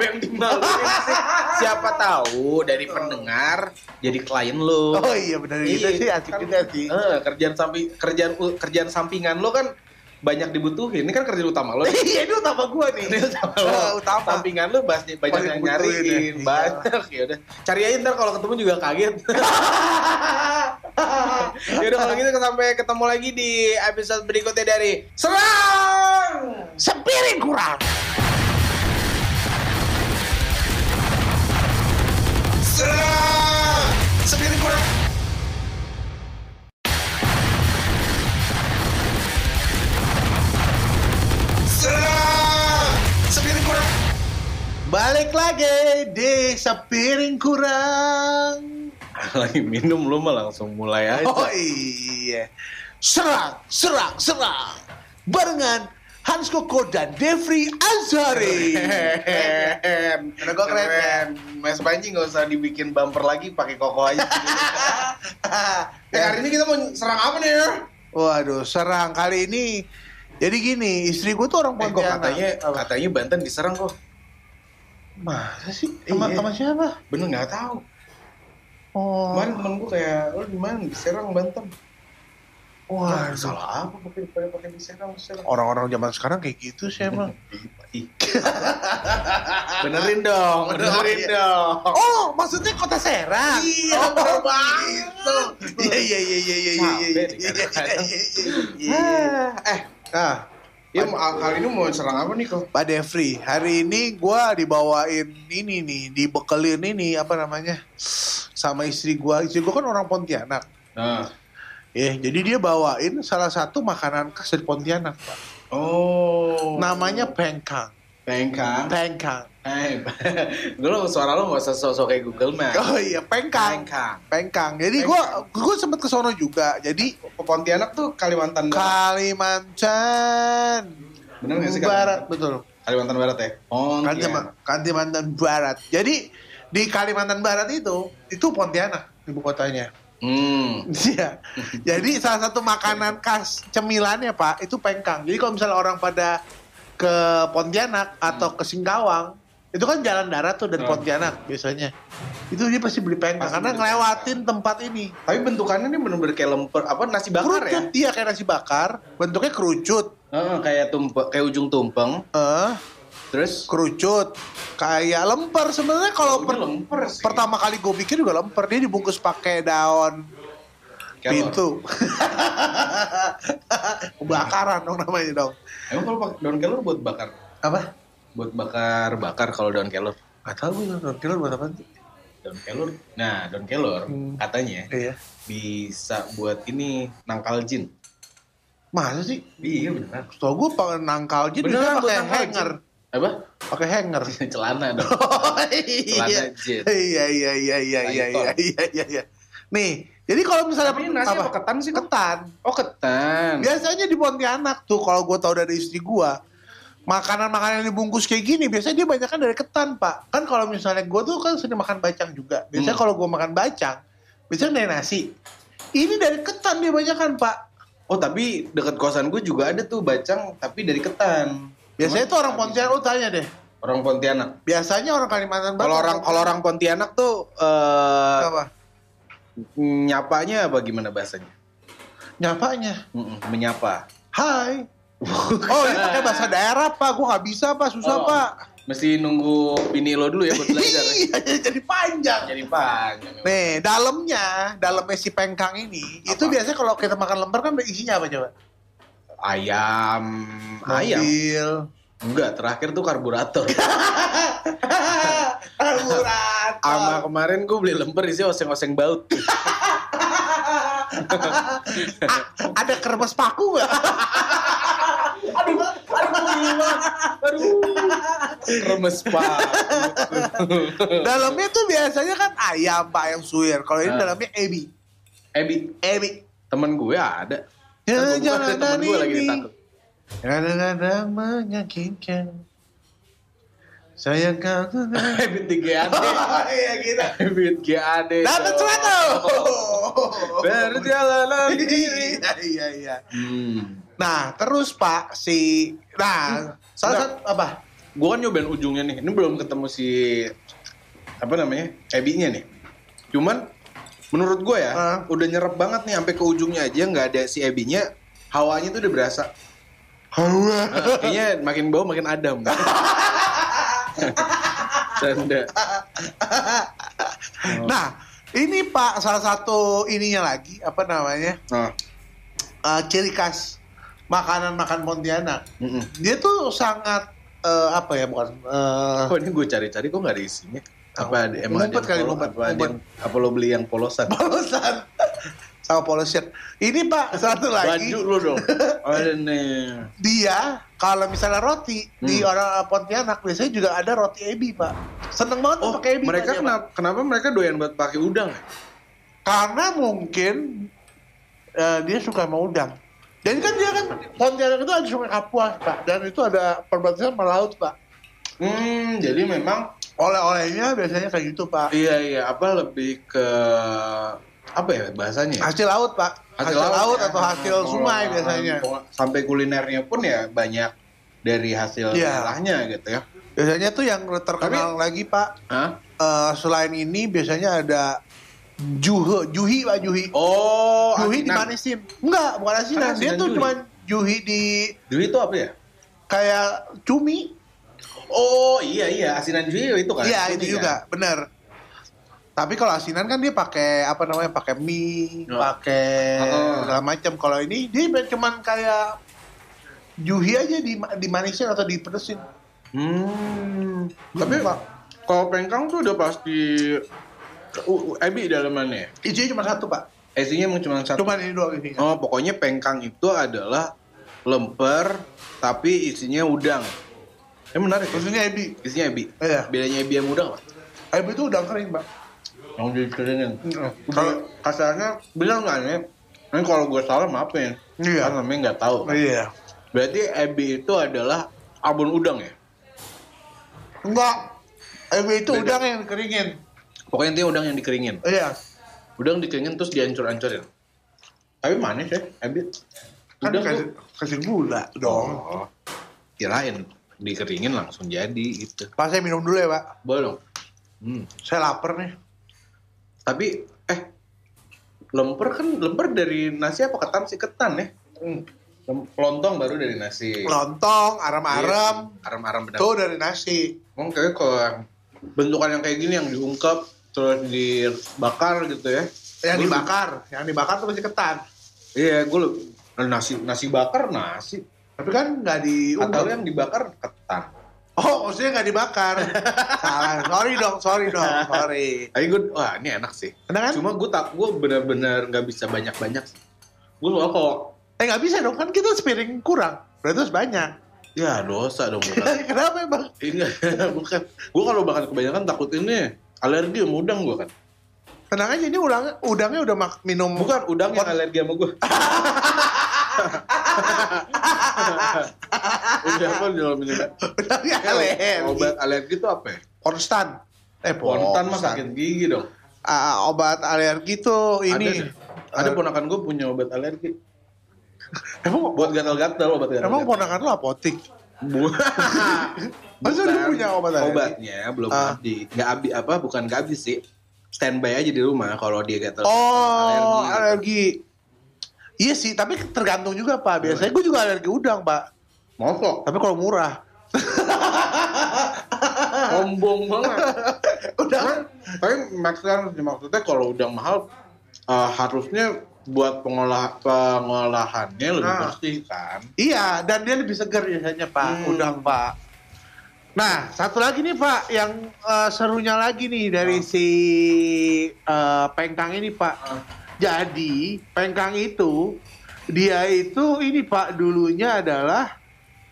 yang dimaluin sih? Siapa tahu dari pendengar jadi klien lu. Oh iya benar gitu Iya, sih, asik kan, juga sih. eh, kerjaan samping kerjaan kerjaan sampingan lo kan banyak dibutuhin. Ini kan kerjaan utama lo. Iya itu utama gua nih. Ini utama lo. Eh, utama. Sampingan lo banyak banyak yang butuhin ya. nyariin, Iya. banyak ya udah. Cari aja ntar kalau ketemu juga kaget. Yaudah kalau gitu sampai ketemu lagi di episode berikutnya dari Serang. Sepiring kurang. Sepiring kurang. Lagi minum lu mah langsung mulai aja. Oh iya. Serang, serang, serang. Barengan Hans Koko dan Devri Azari. Keren. Udah gua keren, Keren. Mas Panji nggak usah dibikin bumper lagi pakai koko aja. eh, hari ini kita mau serang apa nih? ya? Waduh, serang kali ini. Jadi gini, istri gue tuh orang Eh, Pontianak. katanya katanya Banten diserang kok. Masa sih? Sama, Iya. sama siapa? Bener nggak tahu. Oh. Kemarin temen gue kayak, lo gimana diserang Banten? Wah, salah apa pakai pada pakai di Serang Serang. orang-orang zaman sekarang kayak gitu sih emang. Ih. benerin dong, Bener, benerin iya. dong. Oh, maksudnya kota Serang. Iya, oh, bener gitu. Iya, iya, iya, iya, iya, iya, Capek iya, nih, iya, kadang-kadang. iya, iya, iya. Eh, Nah, ya mau- kali ini mau serang apa nih kok? Pak Devri, hari ini gua dibawain ini nih, dibekelin ini apa namanya? Sama istri gua. Istri gua kan orang Pontianak. Nah. Ya, jadi dia bawain salah satu makanan khas dari Pontianak, Pak. Oh. Namanya pengkang. Pengkang. Pengkang. Eh, lo suara lo gak usah sosok kayak Google Map. Oh iya, pengkang. Pengkang. Pengkang. Jadi gua gua sempet ke sono juga. Jadi Pontianak tuh Kalimantan Barat. Kalimantan Bener nggak sih Barat, betul. Kalimantan Barat ya? Oh, Kalimantan, Kalimantan Barat. Jadi di Kalimantan Barat itu itu Pontianak ibu kotanya. Hmm. Iya. Jadi salah satu makanan khas cemilannya Pak itu pengkang. Jadi kalau misalnya orang pada ke Pontianak atau ke Singkawang itu kan jalan darat tuh dari Hmm. Pontianak biasanya. Itu dia pasti beli pengkang Pasti karena ngelewatin tempat ini. Tapi bentukannya nih bener-bener kayak lemper, apa nasi bakar ya? Kerucut, iya kayak nasi bakar, bentuknya kerucut. Heeh, kayak tumpeng, kayak ujung tumpeng. Eh, Terus kerucut kayak lemper sebenarnya kalau Oh, per- ini lemper sih. pertama kali gue bikin juga lemper dia dibungkus pakai daun Kelor. pintu kebakaran dong namanya dong Emang kalau pakai daun kelor buat bakar? apa Buat bakar-bakar kalau daun kelor. nggak tahu gue daun kelor buat apa sih Daun kelor. Nah, daun kelor Hmm. katanya iya bisa buat ini nangkal jin. masa sih Iya beneran. Setahu gue pakai nangkal jadi Beneran pakai hanger Apa? pakai hanger Celana dong. oh Celana iya jin. iya iya iya iya iya iya iya iya iya nih jadi kalau misalnya Tapi nasi apa ketan sih? Ketan Oh ketan. Biasanya di Pontianak tuh kalau gue tahu dari istri gue makanan-makanan yang dibungkus kayak gini biasanya dia banyak dari ketan pak kan kalau misalnya gue tuh kan sering makan bacang juga biasanya Hmm. kalau gue makan bacang biasanya dari nasi ini dari ketan dia banyak kan pak Oh tapi dekat kosan gue juga ada tuh bacang tapi dari ketan. biasanya Cuman tuh orang Pontianak lu tanya deh Orang Pontianak. biasanya orang Kalimantan Barat Kalau orang kalau orang Pontianak tuh eh apa nyapanya apa gimana bahasanya? nyapanya Mm-mm, menyapa. hai oh ini pakai bahasa daerah pak gue nggak bisa pak susah Oh. pak Mesti nunggu bini lo dulu ya buat belajar. ya? iya jadi panjang Jadi panjang. Nih, dalamnya, dalamnya si pengkang ini, itu Apa? biasanya kalau kita makan lemper kan isinya apa coba? Ayam, ayam. Mobil. Enggak, terakhir tuh karburator. Karburator. Sama kemarin gue beli lemper isi oseng-oseng baut. Ah, ada kermes paku nggak? aduh, remes pak. Dalamnya tuh biasanya kan ayam, pak, ayam suwir. Kalau ini Ah. dalamnya ebi. Ebi, Ebi. temen gue ada. Ya, Kan gua bukan, jangan temen gue lagi ditangkap. Kadang-kadang menyakitkan. Sayang kau. Ebit di GAD. Iya gitu. Ebit GAD. Dapat suatu. Perjalanan diri. Iya iya iya. Hmm. Nah terus Pak si nah salah satu apa? Gue kan nyobain ujungnya nih. Ini belum ketemu si apa namanya ebinya nih. Cuman menurut gue ya Ah. udah nyerap banget nih sampai ke ujungnya aja nggak ada si ebinya. Hawanya tuh udah berasa. Hawa. Nah, kayaknya makin bau makin adem. Canda. Nah ini Pak salah satu ininya lagi apa namanya Nah, eh, ciri khas makanan makan Pontianak. mm-mm. Dia tuh sangat eh, apa ya bukan eh, Kok ini gue cari-cari kok nggak ada isinya? Apa ada, emang ada kali, ngumpet, apa, ada yang- apa lo beli yang polosan? polosan sama polo shirt. Ini Pak satu lagi Baju lo dong. Dia kalau misalnya roti di Hmm. orang Pontianak biasanya juga ada roti ebi Pak. Seneng banget Oh, pakai ebi. mereka Pak. kenapa, kenapa mereka doyan buat pakai udang? Karena mungkin eh, dia suka sama udang. Jadi kan dia kan Pontianak itu ada sungai Kapuas Pak dan itu ada perbatasan sama laut Pak. Hmm, jadi memang Oleh-olehnya biasanya kayak gitu Pak. iya iya apa lebih ke apa ya bahasanya? Hasil laut Pak. Hasil, laut, ya. atau hasil Oh, sungai biasanya. Sampai kulinernya pun ya banyak dari hasil Iya. daerahnya gitu ya. Biasanya tuh yang terkenal lagi Pak. Hah? eh, selain ini biasanya ada Juhe, juhi pak juhi. Oh, juhi asinan. dimanisin. Enggak, bukan asinan. Dia tuh cuma juhi di Juhi itu apa ya? kayak cumi. Oh iya iya asinan juhi itu kan. Iya itu kan? juga, bener. Tapi kalau asinan kan dia pakai apa namanya? Pakai mie, Oh. pakai Oh. segala macam. Kalau ini dia cuman kayak juhi aja di dimanisin atau dipedesin. Hmm. Tapi pak, kalau pengkang tuh udah pasti ebi dalamannya. isinya cuma satu pak. Isinya emang cuma satu. Cuman ini doang isinya. Oh, pokoknya pengkang itu adalah lemper tapi isinya udang. Eh menarik. ya? Maksudnya ebi. Isinya ebi. Iya. Bedanya ebi sama udang apa? Ebi itu udang kering pak. Yang dikeringin. Kalau kasarnya bilang nggak nih? Ini kalau gue salah maaf ya. Iya. Kan namanya nggak tahu. iya. Berarti ebi itu adalah abon udang ya? Enggak. Ebi itu Beda. udang yang dikeringin. Pokoknya intinya udang yang dikeringin. Iya. Udang dikeringin terus dihancur-hancurin. Tapi manis ya, ebi. Kan Udang kasih, tuh. kasih gula dong. Oh, kirain dikeringin langsung jadi gitu. Pak saya minum dulu ya pak. Boleh dong. Hmm. Saya lapar nih. Tapi eh lemper kan lemper dari nasi apa ketan sih ketan ya? Hmm. Lontong baru dari nasi. Lontong, aram-aram. Iya, Aram-aram benar. Tuh dari nasi. Kayak kalau bentukan yang kayak gini yang diungkap terus dibakar gitu ya. Yang dibakar. Yang dibakar tuh masih ketan. Iya, gue nasi nasi bakar nasi. Tapi kan nggak Atau diungkap. yang dibakar ketan. Oh, maksudnya nggak dibakar. Salah. Sorry dong, sorry dong, sorry. Tapi gue, wah ini enak sih. Enak kan? Cuma gue tak, gue bener-bener nggak bisa banyak-banyak sih. Gue soalnya kalau, Eh nggak bisa dong, kan kita sepiring kurang. Berarti harus banyak. ya dosa dong. Kenapa emang? ini bukan. Gue kalau makan kebanyakan takut ini alergi sama udang gue kan. Tenang aja, ini udang, udangnya udah mak- minum. Bukan udang yang alergi sama gue. Udah apa di dalam ini? Udangnya alergi. Obat alergi itu apa ya? Konstan. Eh, Pontan mah sakit gigi dong. Ah, obat alergi tuh Ada ini. Ada Eh, ponakan gue punya obat alergi. Emang, Buat gatal-gatal obat gatal. emang ponakan lu apotik? Masa lu Bukan. punya obat alergi? Obatnya belum Ah. habis. Nggak habis apa? Bukan nggak habis sih. Standby aja di rumah kalau dia gatal. Oh, Alergi. alergi. Iya sih, tapi tergantung juga Pak. Biasanya gue juga alergi udang Pak. Mosok. Tapi kalau murah. Sombong banget. Udang. Tapi sense sih. maksudnya kalau udang mahal eh, harusnya buat pengolah pengolahannya lebih Nah. bersih kan. Iya, dan dia lebih segar biasanya Pak, Hmm. udang Pak. Nah, satu lagi nih Pak, yang eh, serunya lagi nih dari Ah. si eh, pengkang ini Pak. Ah. Jadi pengkang itu dia itu ini Pak dulunya adalah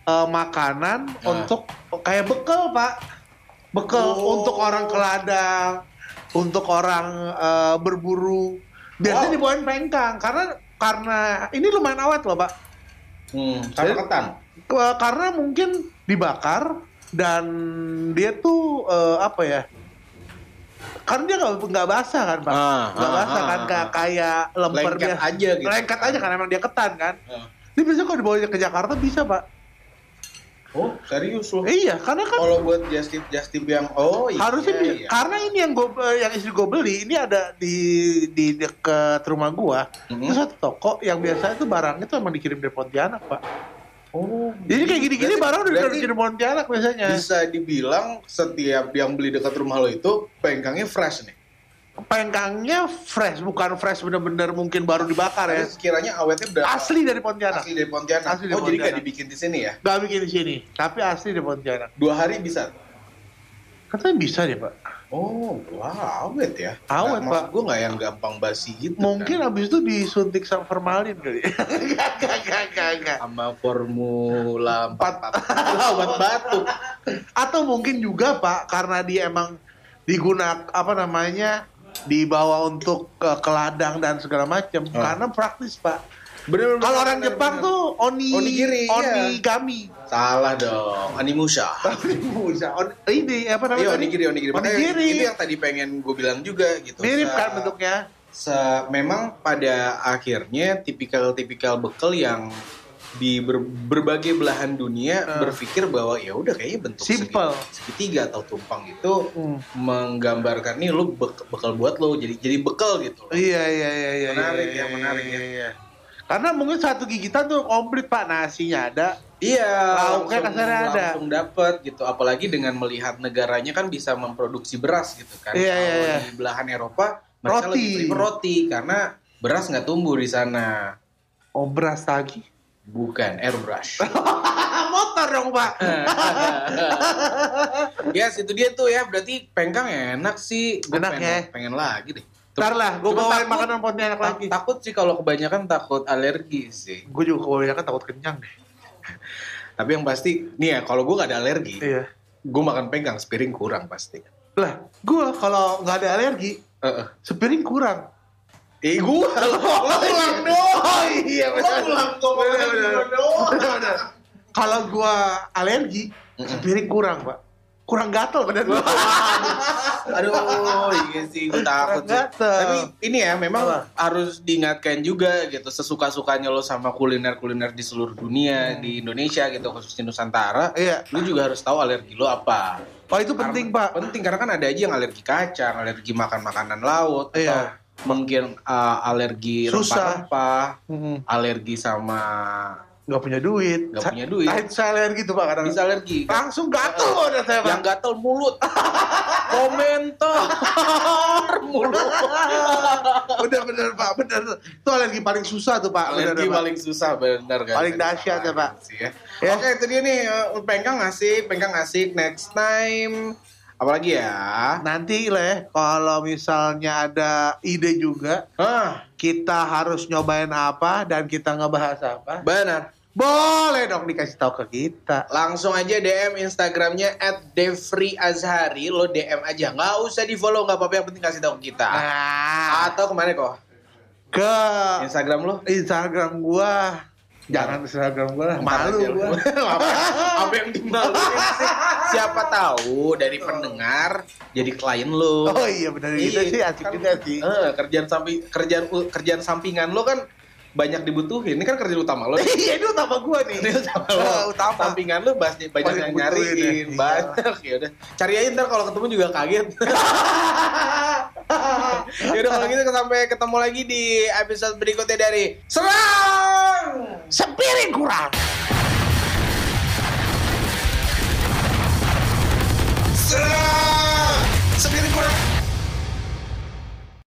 eh, makanan Ah. untuk kayak bekal Pak, bekal Oh. untuk orang ke ladang, untuk orang eh, berburu. Biasanya Wow. dibawain pengkang karena karena ini lumayan awet loh Pak. Hmm, Jadi- ketan. Ke- karena mungkin dibakar dan dia tuh eh, apa ya? Karena dia nggak nggak basah kan pak, Ah, nggak ah, basah ah, kan ah, kayak ah. lemper Lengket biasa. aja gitu. Lengket aja kan emang dia ketan kan. Ah. Ini bisa kalau dibawa ke Jakarta bisa pak. Oh, serius loh. Iya, karena kan Kalau buat just tip just tip yang oh iya. harusnya bi- iya. karena ini yang gue yang istri gue beli ini ada di di dekat rumah gua. Mhm. Itu satu toko yang biasa itu barangnya tuh emang dikirim dari Pontianak pak. Oh. Jadi kayak gini-gini Berarti- barang udah berarti dikirim Pontianak biasanya. bisa dibilang setiap yang beli dekat rumah lo itu pengkangnya fresh nih. pengkangnya fresh, bukan fresh bener-bener mungkin baru dibakar ya. Sekiranya awetnya berapa? Asli dari Pontianak. Asli dari Pontianak. Asli dari oh, jadi nggak Pontianak. dibikin di sini ya? Gak bikin di sini, tapi asli dari Pontianak. Dua hari bisa. Katanya bisa deh, Pak. Oh, wah, awet ya. Awet, Nah, Pak. Gue nggak yang gampang basi gitu. Mungkin kan. abis itu disuntik sama formalin kali. Gak, gak, gak, gak, gak. sama Formula 4 Empat. obat batuk. Atau mungkin juga, Pak, karena dia emang digunakan apa namanya dibawa untuk ke, ke ladang dan segala macam Oh. karena praktis pak Bener, kalau orang Jepang tuh oni Onigiri, iya. onigami salah dong, Animusha. Bisa. On- ini apa namanya Iya, onigiri, onigiri. Onigiri. itu yang tadi pengen gue bilang juga gitu. mirip kan bentuknya se- memang pada akhirnya tipikal-tipikal bekal yang di ber- berbagai belahan dunia Eh. berpikir bahwa ya udah kayaknya bentuk Simple. segi- segitiga atau tumpang itu Hmm. menggambarkan nih lu bek- bekal buat lo jadi jadi bekal gitu. Iya iya iya iya. Menarik iya, ya, menarik iya, ya. Iya. Karena mungkin satu gigitan tuh komplit pak nasinya ada. Iya, Lauknya kasarnya ada. langsung dapet gitu. Apalagi dengan melihat negaranya kan bisa memproduksi beras gitu kan. Iya, Kalau iya, iya. di belahan Eropa mereka Roti. lebih prefer roti karena beras nggak tumbuh di sana. Oh beras lagi. Bukan airbrush. Motor dong pak. yes, itu dia tuh ya. Berarti pengkang enak sih. Gua Enak pengen, ya? Pengen lagi deh. Ntar lah, gue bawain takut- makanan pontianak lagi. Takut sih kalau kebanyakan takut alergi sih. Gue juga kebanyakan takut kenyang deh. Tapi yang pasti, nih ya kalau gue gak ada alergi, Iya. gue makan pengkang sepiring kurang pasti. Lah, gue kalau nggak ada alergi, Heeh. sepiring kurang. Eh gue lo ulang dong. Oh iya Lo ulang kok Bener, makan bener. gua doang. Kalau gue alergi, sepiring kurang pak. Kurang gatel badan gue. Aduh, iya sih gue takut sih. Tapi ini ya memang Apa? harus diingatkan juga gitu sesuka-sukanya lo sama kuliner-kuliner di seluruh dunia di Indonesia gitu khususnya Nusantara. Iya. Lu juga harus tahu alergi lo apa. Oh itu penting Karena- pak. Penting karena kan ada aja yang alergi kacang, alergi makan makanan laut, Iya. atau mungkin uh, alergi rempah-rempah, Hmm. alergi sama Gak punya duit. Nggak punya duit. Nah, saya alergi tuh pak kadang. bisa alergi. kan? Langsung gatel udah saya pak. Yang gatel mulut, komentar mulut. Bener bener pak, bener. Itu alergi paling susah tuh pak. Bener, Alergi Pak. paling susah benar kan. Paling dahsyat ya, Pak. Ya. Ya. Oke, itu dia nih uh, pengkang asik, pengkang asik next time. Apalagi ya? Nanti lah kalau misalnya ada ide juga Ah, kita harus nyobain apa dan kita ngebahas apa. benar. Boleh dong dikasih tahu ke kita. Langsung aja DM Instagramnya at Devri Azhari. Lo DM aja. Nggak usah di follow, nggak apa-apa. Yang penting kasih tahu ke kita. Nah, Atau ke mana kok? ke Instagram lo? Instagram gua. Jangan Instagram gua lah, malu gua. lo. apa, apa yang dimaluin sih? Siapa tahu dari pendengar jadi klien lo. Oh iya benar Iya, itu sih asik kan- juga sih. Eh, kerjaan samping kerjaan kerjaan sampingan lo kan banyak dibutuhin. Ini kan kerja utama lo. Iya, ini utama gue nih. Ini utama lo. utama. Sampingan lo pasti banyak yang ya. nyariin, iya. banyak ya udah. Cari aja ntar kalau ketemu juga kaget. ya udah kalau gitu sampai ketemu lagi di episode berikutnya dari Serang Sepiring Kurang. Serang Sepiring Kurang.